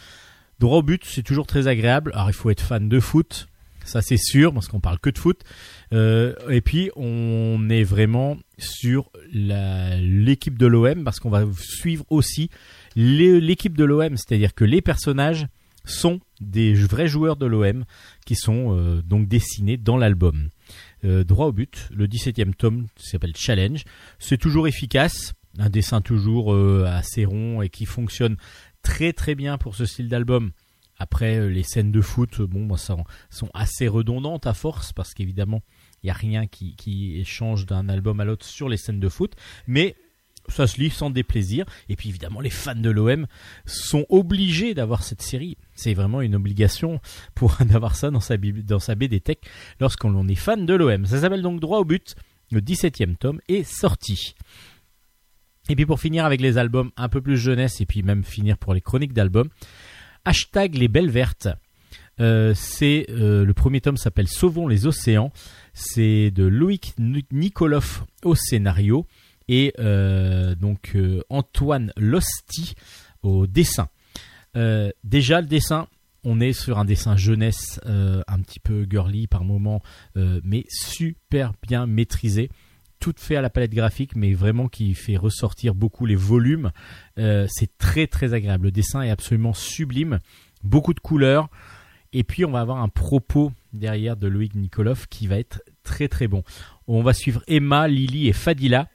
Droit au but, c'est toujours très agréable. Alors il faut être fan de foot, ça c'est sûr parce qu'on parle que de foot. Euh, et puis on est vraiment sur l'équipe de l'OM parce qu'on va suivre aussi l'équipe de l'OM, c'est-à-dire que les personnages sont des vrais joueurs de l'OM qui sont euh, donc dessinés dans l'album. Euh, droit au but, le 17e tome s'appelle Challenge. C'est toujours efficace, un dessin toujours euh, assez rond et qui fonctionne très très bien pour ce style d'album. Après, euh, les scènes de foot, bon, moi, ça, sont assez redondantes à force parce qu'évidemment, il n'y a rien qui, qui change d'un album à l'autre sur les scènes de foot. Mais ça se lit sans déplaisir. Et puis évidemment, les fans de l'OM sont obligés d'avoir cette série. C'est vraiment une obligation pour d'avoir ça dans sa, dans sa BD Tech lorsqu'on est fan de l'OM. Ça s'appelle donc Droit au but. Le 17e tome est sorti. Et puis pour finir avec les albums un peu plus jeunesse et puis même finir pour les chroniques d'albums, hashtag les belles vertes. Euh, c'est euh, le premier tome s'appelle Sauvons les océans. C'est de Loïc Ni- Nikolov au scénario et euh, donc euh, Antoine Losti au dessin. Euh, déjà le dessin, on est sur un dessin jeunesse un petit peu girly par moment, mais super bien maîtrisé. Tout fait à la palette graphique, mais vraiment qui fait ressortir beaucoup les volumes. C'est très très agréable. Le dessin est absolument sublime, beaucoup de couleurs. Et puis on va avoir un propos derrière de Loïc Nikolov qui va être très très bon. On va suivre Emma, Lily et Fadila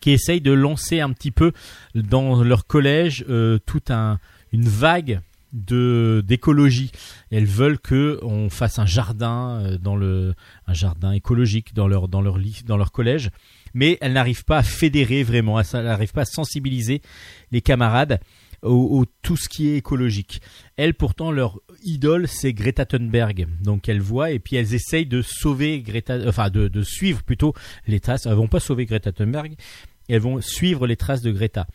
qui essayent de lancer un petit peu dans leur collège euh, toute un, une vague d'écologie. Elles veulent que on fasse un jardin euh, dans le un jardin écologique dans leur dans leur dans leur collège, mais elles n'arrivent pas à fédérer vraiment, elles n'arrivent pas à sensibiliser les camarades. Au, tout ce qui est écologique. Elles, pourtant, leur idole, c'est Greta Thunberg. Donc, elles voient et puis elles essayent de sauver Greta, enfin, de, de suivre plutôt les traces. Elles vont pas sauver Greta Thunberg, elles vont suivre les traces de Greta.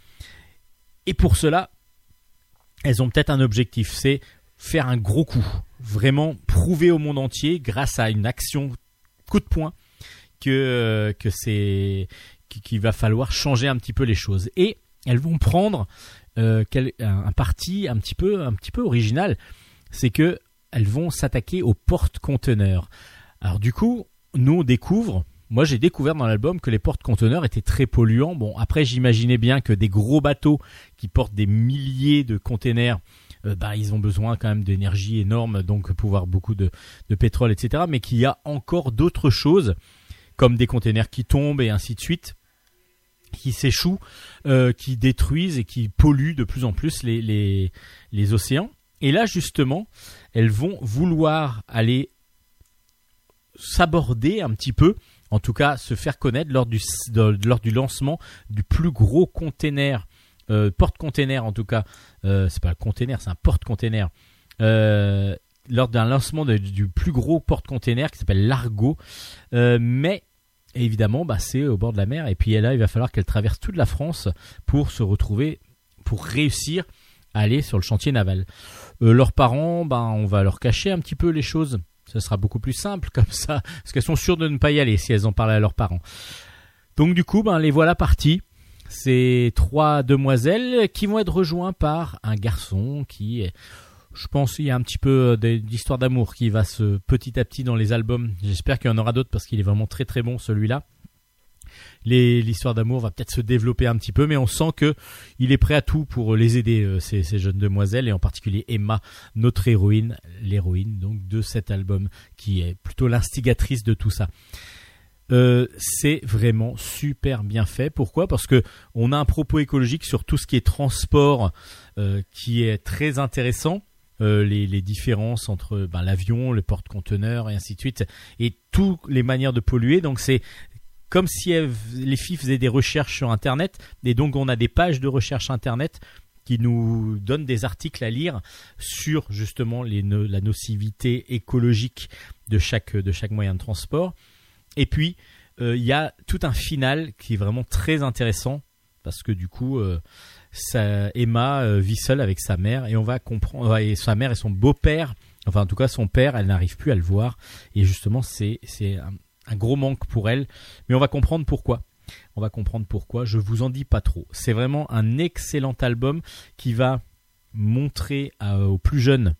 Et pour cela, elles ont peut-être un objectif, c'est faire un gros coup, vraiment prouver au monde entier, grâce à une action coup de poing, que euh, que c'est qu- qu'il va falloir changer un petit peu les choses. Et elles vont prendre euh, un, parti un petit peu un petit peu original, c'est que elles vont s'attaquer aux porte-conteneurs. Alors du coup, nous on découvre moi, j'ai découvert dans l'album que les porte-conteneurs étaient très polluants. Bon, après, j'imaginais bien que des gros bateaux qui portent des milliers de containers, euh, bah, ils ont besoin quand même d'énergie énorme, donc pouvoir beaucoup de, de pétrole, etc. Mais qu'il y a encore d'autres choses, comme des containers qui tombent et ainsi de suite, qui s'échouent, euh, qui détruisent et qui polluent de plus en plus les, océans. Et là, justement, elles vont vouloir aller s'aborder un petit peu, en tout cas se faire connaître lors du, lors du lancement du plus gros container, euh, porte-container en tout cas, euh, c'est pas un container, c'est un porte-container, euh, lors d'un lancement du plus gros porte-container qui s'appelle l'Argo, Euh, évidemment bah, c'est au bord de la mer et puis là il va falloir qu'elle traverse toute la France pour se retrouver, pour réussir à aller sur le chantier naval. Euh, leurs parents, ben, on va leur cacher un petit peu les choses. Ce sera beaucoup plus simple comme ça, parce qu'elles sont sûres de ne pas y aller si elles en parlent à leurs parents. Donc du coup, ben, les voilà partis. Ces trois demoiselles qui vont être rejoints par un garçon qui, est- je pense, il y a un petit peu de- d'histoire d'amour qui va se petit à petit dans les albums. J'espère qu'il y en aura d'autres parce qu'il est vraiment très très bon celui-là. L'histoire d'amour va peut-être se développer un petit peu, mais on sent que il est prêt à tout pour les aider euh, ces, jeunes demoiselles et en particulier Emma, notre héroïne, l'héroïne donc de cet album qui est plutôt l'instigatrice de tout ça. Euh, c'est vraiment super bien fait. Pourquoi? Parce que on a un propos écologique sur tout ce qui est transport euh, qui est très intéressant. Euh, les, différences entre ben, l'avion, le porte-conteneurs et ainsi de suite, et toutes les manières de polluer. Donc c'est comme si les filles faisaient des recherches sur Internet, et donc on a des pages de recherche Internet qui nous donnent des articles à lire sur justement les la nocivité écologique de chaque, de chaque moyen de transport. Et puis, euh, il y a tout un final qui est vraiment très intéressant, parce que du coup, euh, Emma euh, vit seule avec sa mère, et on va comprendre, et sa mère et son beau-père, enfin en tout cas son père, elle n'arrive plus à le voir, et justement c'est c'est un, gros manque pour elle, mais on va comprendre pourquoi. On va comprendre pourquoi. Je vous en dis pas trop. C'est vraiment un excellent album qui va montrer aux plus jeunes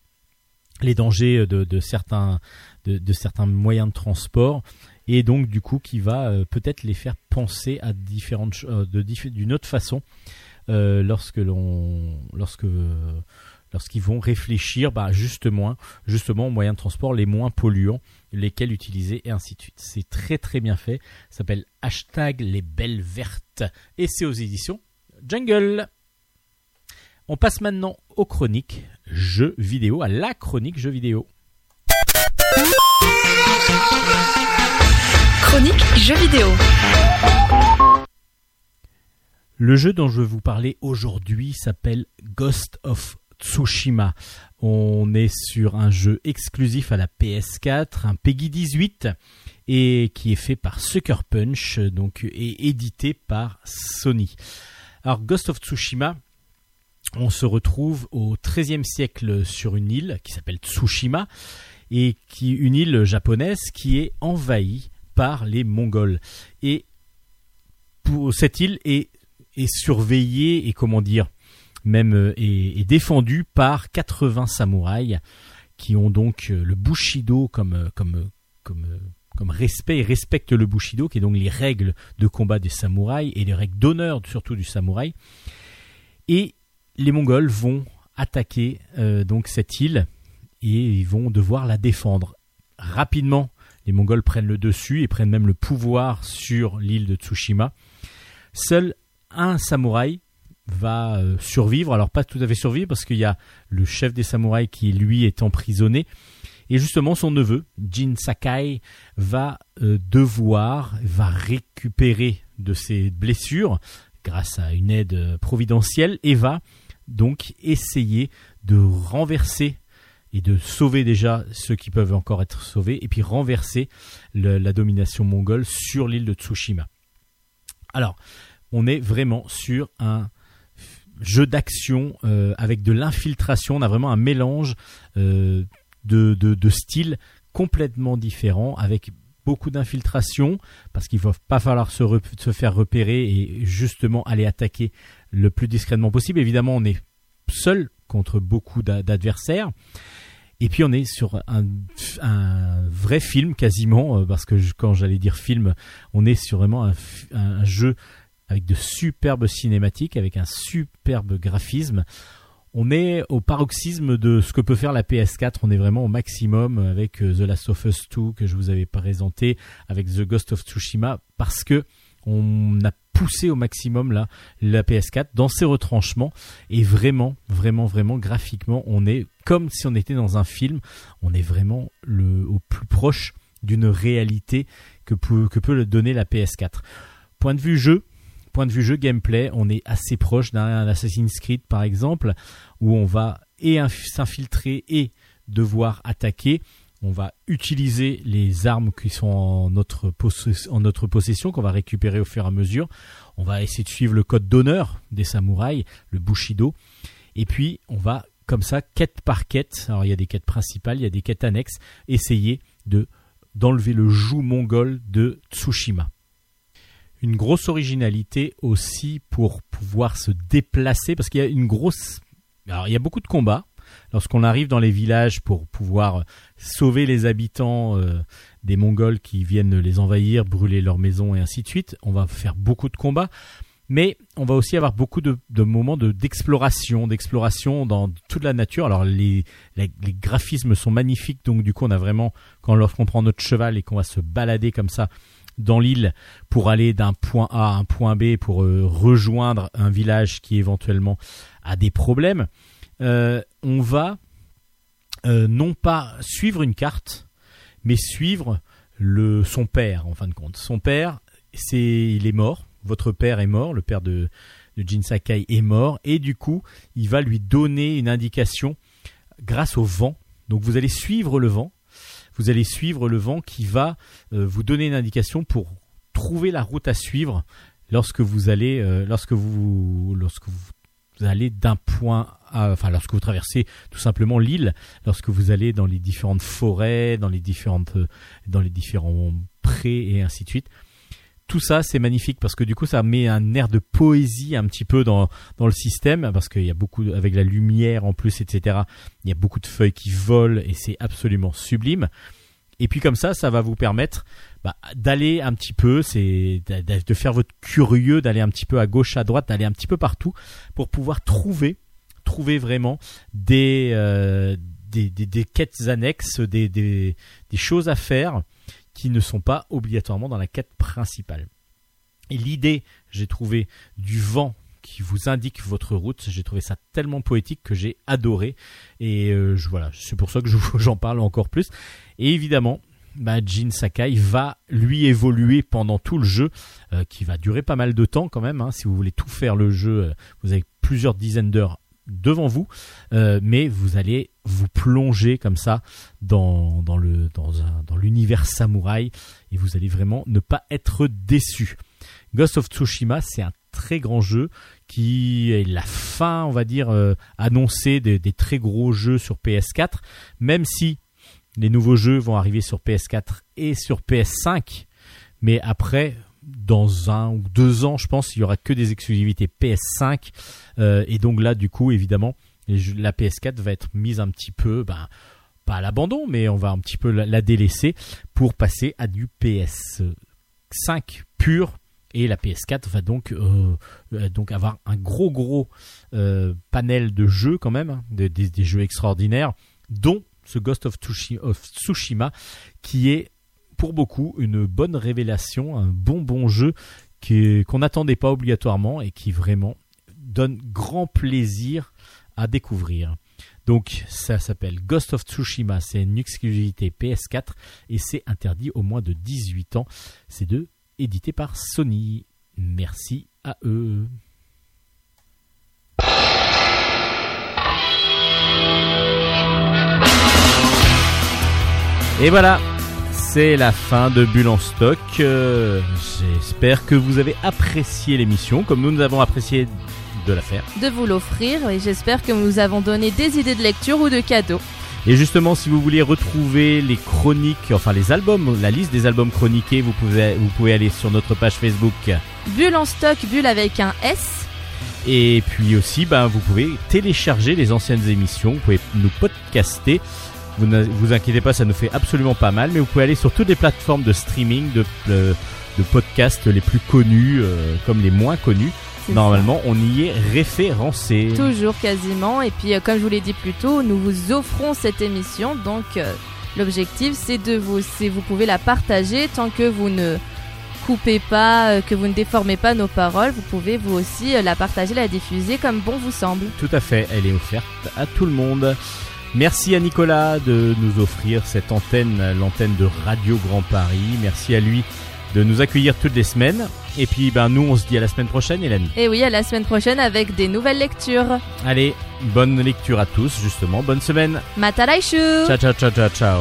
les dangers de, certains de, certains moyens de transport et donc du coup qui va euh, peut-être les faire penser à différentes euh, d'une autre façon euh, lorsque l'on lorsqu'ils vont réfléchir bah, justement justement aux moyens de transport les moins polluants lesquels utiliser et ainsi de suite. C'est très très bien fait. Ça s'appelle hashtag les belles vertes. Et c'est aux éditions Jungle. On passe maintenant aux chroniques jeux vidéo à la chronique jeux vidéo. Chronique jeux vidéo. Le jeu dont je vais vous parler aujourd'hui s'appelle Ghost of Tsushima. On est sur un jeu exclusif à la PS4, un Peggy 18, et qui est fait par Sucker Punch, donc et édité par Sony. Alors Ghost of Tsushima, on se retrouve au XIIIe siècle sur une île qui s'appelle Tsushima, et qui une île japonaise qui est envahie par les Mongols. Et cette île est est surveillé et comment dire même euh, est, est défendu par 80 samouraïs qui ont donc euh, le bushido comme euh, comme euh, comme euh, comme respect et respectent le bushido qui est donc les règles de combat des samouraïs et les règles d'honneur surtout du samouraï. Et les mongols vont attaquer euh, donc cette île et ils vont devoir la défendre rapidement. Les mongols prennent le dessus et prennent même le pouvoir sur l'île de Tsushima. Seul un samouraï va euh, survivre. Alors pas tout à fait survivre parce qu'il y a le chef des samouraïs qui lui est emprisonné. Et justement son neveu, Jin Sakai, va euh, devoir, va récupérer de ses blessures grâce à une aide euh, providentielle et va donc essayer de renverser et de sauver déjà ceux qui peuvent encore être sauvés, et puis renverser la domination mongole sur l'île de Tsushima. Alors, on est vraiment sur un jeu d'action euh, avec de l'infiltration. On a vraiment un mélange euh, de, styles complètement différents, avec beaucoup d'infiltration, parce qu'il va pas falloir se, faire repérer et justement aller attaquer le plus discrètement possible. Évidemment, on est seul contre beaucoup d'a- d'adversaires. Et puis on est sur un, vrai film quasiment, euh, parce que quand j'allais dire film, on est sur vraiment un jeu avec de superbes cinématiques, avec un superbe graphisme. On est au paroxysme de ce que peut faire la PS4. On est vraiment au maximum avec euh, The Last of Us 2 que je vous avais présenté, avec The Ghost of Tsushima, parce que on a poussé au maximum là la PS4 dans ses retranchements et vraiment, vraiment, vraiment graphiquement, on est comme si on était dans un film. On est vraiment au plus proche d'une réalité que que peut donner la PS4. Point de vue jeu, point de vue jeu gameplay, on est assez proche d'un Assassin's Creed par exemple, où on va et inf- s'infiltrer et devoir attaquer. On va utiliser les armes qui sont en notre, possess- en notre possession, qu'on va récupérer au fur et à mesure. On va essayer de suivre le code d'honneur des samouraïs, le Bushido. Et puis, on va, comme ça, quête par quête, alors il y a des quêtes principales, il y a des quêtes annexes, essayer de d'enlever le joug mongol de Tsushima. Une grosse originalité aussi pour pouvoir se déplacer, parce qu'il y a une grosse... Alors, il y a beaucoup de combats. Lorsqu'on arrive dans les villages pour pouvoir sauver les habitants euh, des Mongols qui viennent les envahir, brûler leurs maisons et ainsi de suite, on va faire beaucoup de combats. Mais on va aussi avoir beaucoup de, moments de- d'exploration, d'exploration dans toute la nature. Alors les, les, les graphismes sont magnifiques, donc du coup on a vraiment, quand lorsqu'on prend notre cheval et qu'on va se balader comme ça dans l'île pour aller d'un point A à un point B pour euh, rejoindre un village qui éventuellement a des problèmes, euh, on va euh, non pas suivre une carte, mais suivre le son père en fin de compte. Son père, c'est il est mort. Votre père est mort, le père de, de Jin Sakai est mort, et du coup, il va lui donner une indication grâce au vent. Donc vous allez suivre le vent. Vous allez suivre le vent qui va euh, vous donner une indication pour trouver la route à suivre lorsque vous allez, euh, lorsque vous, lorsque vous allez d'un point à, enfin lorsque vous traversez tout simplement l'île, lorsque vous allez dans les différentes forêts, dans les différentes, euh, dans les différents prés et ainsi de suite. Tout ça, c'est magnifique parce que du coup, ça met un air de poésie un petit peu dans, le système parce qu'il y a beaucoup, avec la lumière en plus, etc. Il y a beaucoup de feuilles qui volent et c'est absolument sublime. Et puis comme ça, ça va vous permettre bah, d'aller un petit peu, c'est de faire votre curieux, d'aller un petit peu à gauche, à droite, d'aller un petit peu partout pour pouvoir trouver, trouver vraiment des, euh, quêtes annexes, des choses à faire qui ne sont pas obligatoirement dans la quête principale. Et l'idée, j'ai trouvé, du vent qui vous indique votre route, j'ai trouvé ça tellement poétique que j'ai adoré. Et euh, voilà, c'est pour ça que j'en parle encore plus. Et évidemment, bah, Jin Sakai va lui évoluer pendant tout le jeu, euh, qui va durer pas mal de temps quand même. hein. Si vous voulez tout faire le jeu, euh, vous avez plusieurs dizaines d'heures devant vous, euh, mais vous allez vous plonger comme ça dans, dans le dans un dans l'univers samouraï et vous allez vraiment ne pas être déçu. Ghost of Tsushima, c'est un très grand jeu qui est la fin, on va dire, euh, annoncée des, des très gros jeux sur PS4, même si les nouveaux jeux vont arriver sur PS4 et sur PS5, mais après, dans un ou deux ans, je pense, il y aura que des exclusivités PS5, euh, et donc là, du coup, évidemment, la PS4 va être mise un petit peu, ben, pas à l'abandon, mais on va un petit peu la, la délaisser pour passer à du PS5 pur. Et la PS4 va donc, euh, euh, donc avoir un gros gros panel de jeux quand même, hein, de- des- jeux extraordinaires, dont ce Ghost of Tsushima, qui est pour beaucoup une bonne révélation, un bon bon jeu qu'on n'attendait pas obligatoirement et qui vraiment donne grand plaisir à découvrir. Donc ça s'appelle Ghost of Tsushima, c'est une exclusivité PS4 et c'est interdit au moins de 18 ans. C'est deux édité par Sony. Merci à eux. Et voilà, c'est la fin de Bulle en stock. Euh, J'espère que vous avez apprécié l'émission, comme nous nous avons apprécié de la faire. De vous l'offrir et j'espère que nous avons donné des idées de lecture ou de cadeaux. Et justement, si vous voulez retrouver les chroniques, enfin les albums, la liste des albums chroniqués, vous pouvez, vous pouvez aller sur notre page Facebook. Bulle en stock, bulle avec un S. Et puis aussi, ben, vous pouvez télécharger les anciennes émissions, vous pouvez nous podcaster. Vous ne vous inquiétez pas, ça nous fait absolument pas mal, mais vous pouvez aller sur toutes les plateformes de streaming, de, de, podcasts les plus connus, euh, comme les moins connus. Normalement, on y est référencé. Toujours quasiment. Et puis, euh, comme je vous l'ai dit plus tôt, nous vous offrons cette émission. Donc, euh, l'objectif, c'est de vous, c'est vous pouvez la partager tant que vous ne coupez pas, que vous ne déformez pas nos paroles. Vous pouvez vous aussi la partager, la diffuser comme bon vous semble. Tout à fait, elle est offerte à tout le monde. Merci à Nicolas de nous offrir cette antenne, l'antenne de Radio Grand Paris. Merci à lui de nous accueillir toutes les semaines. Et puis, ben, nous, on se dit à la semaine prochaine, Hélène. Et oui, à la semaine prochaine avec des nouvelles lectures. Allez, bonne lecture à tous, justement. Bonne semaine. Matalaishu Ciao, ciao, ciao, ciao, ciao.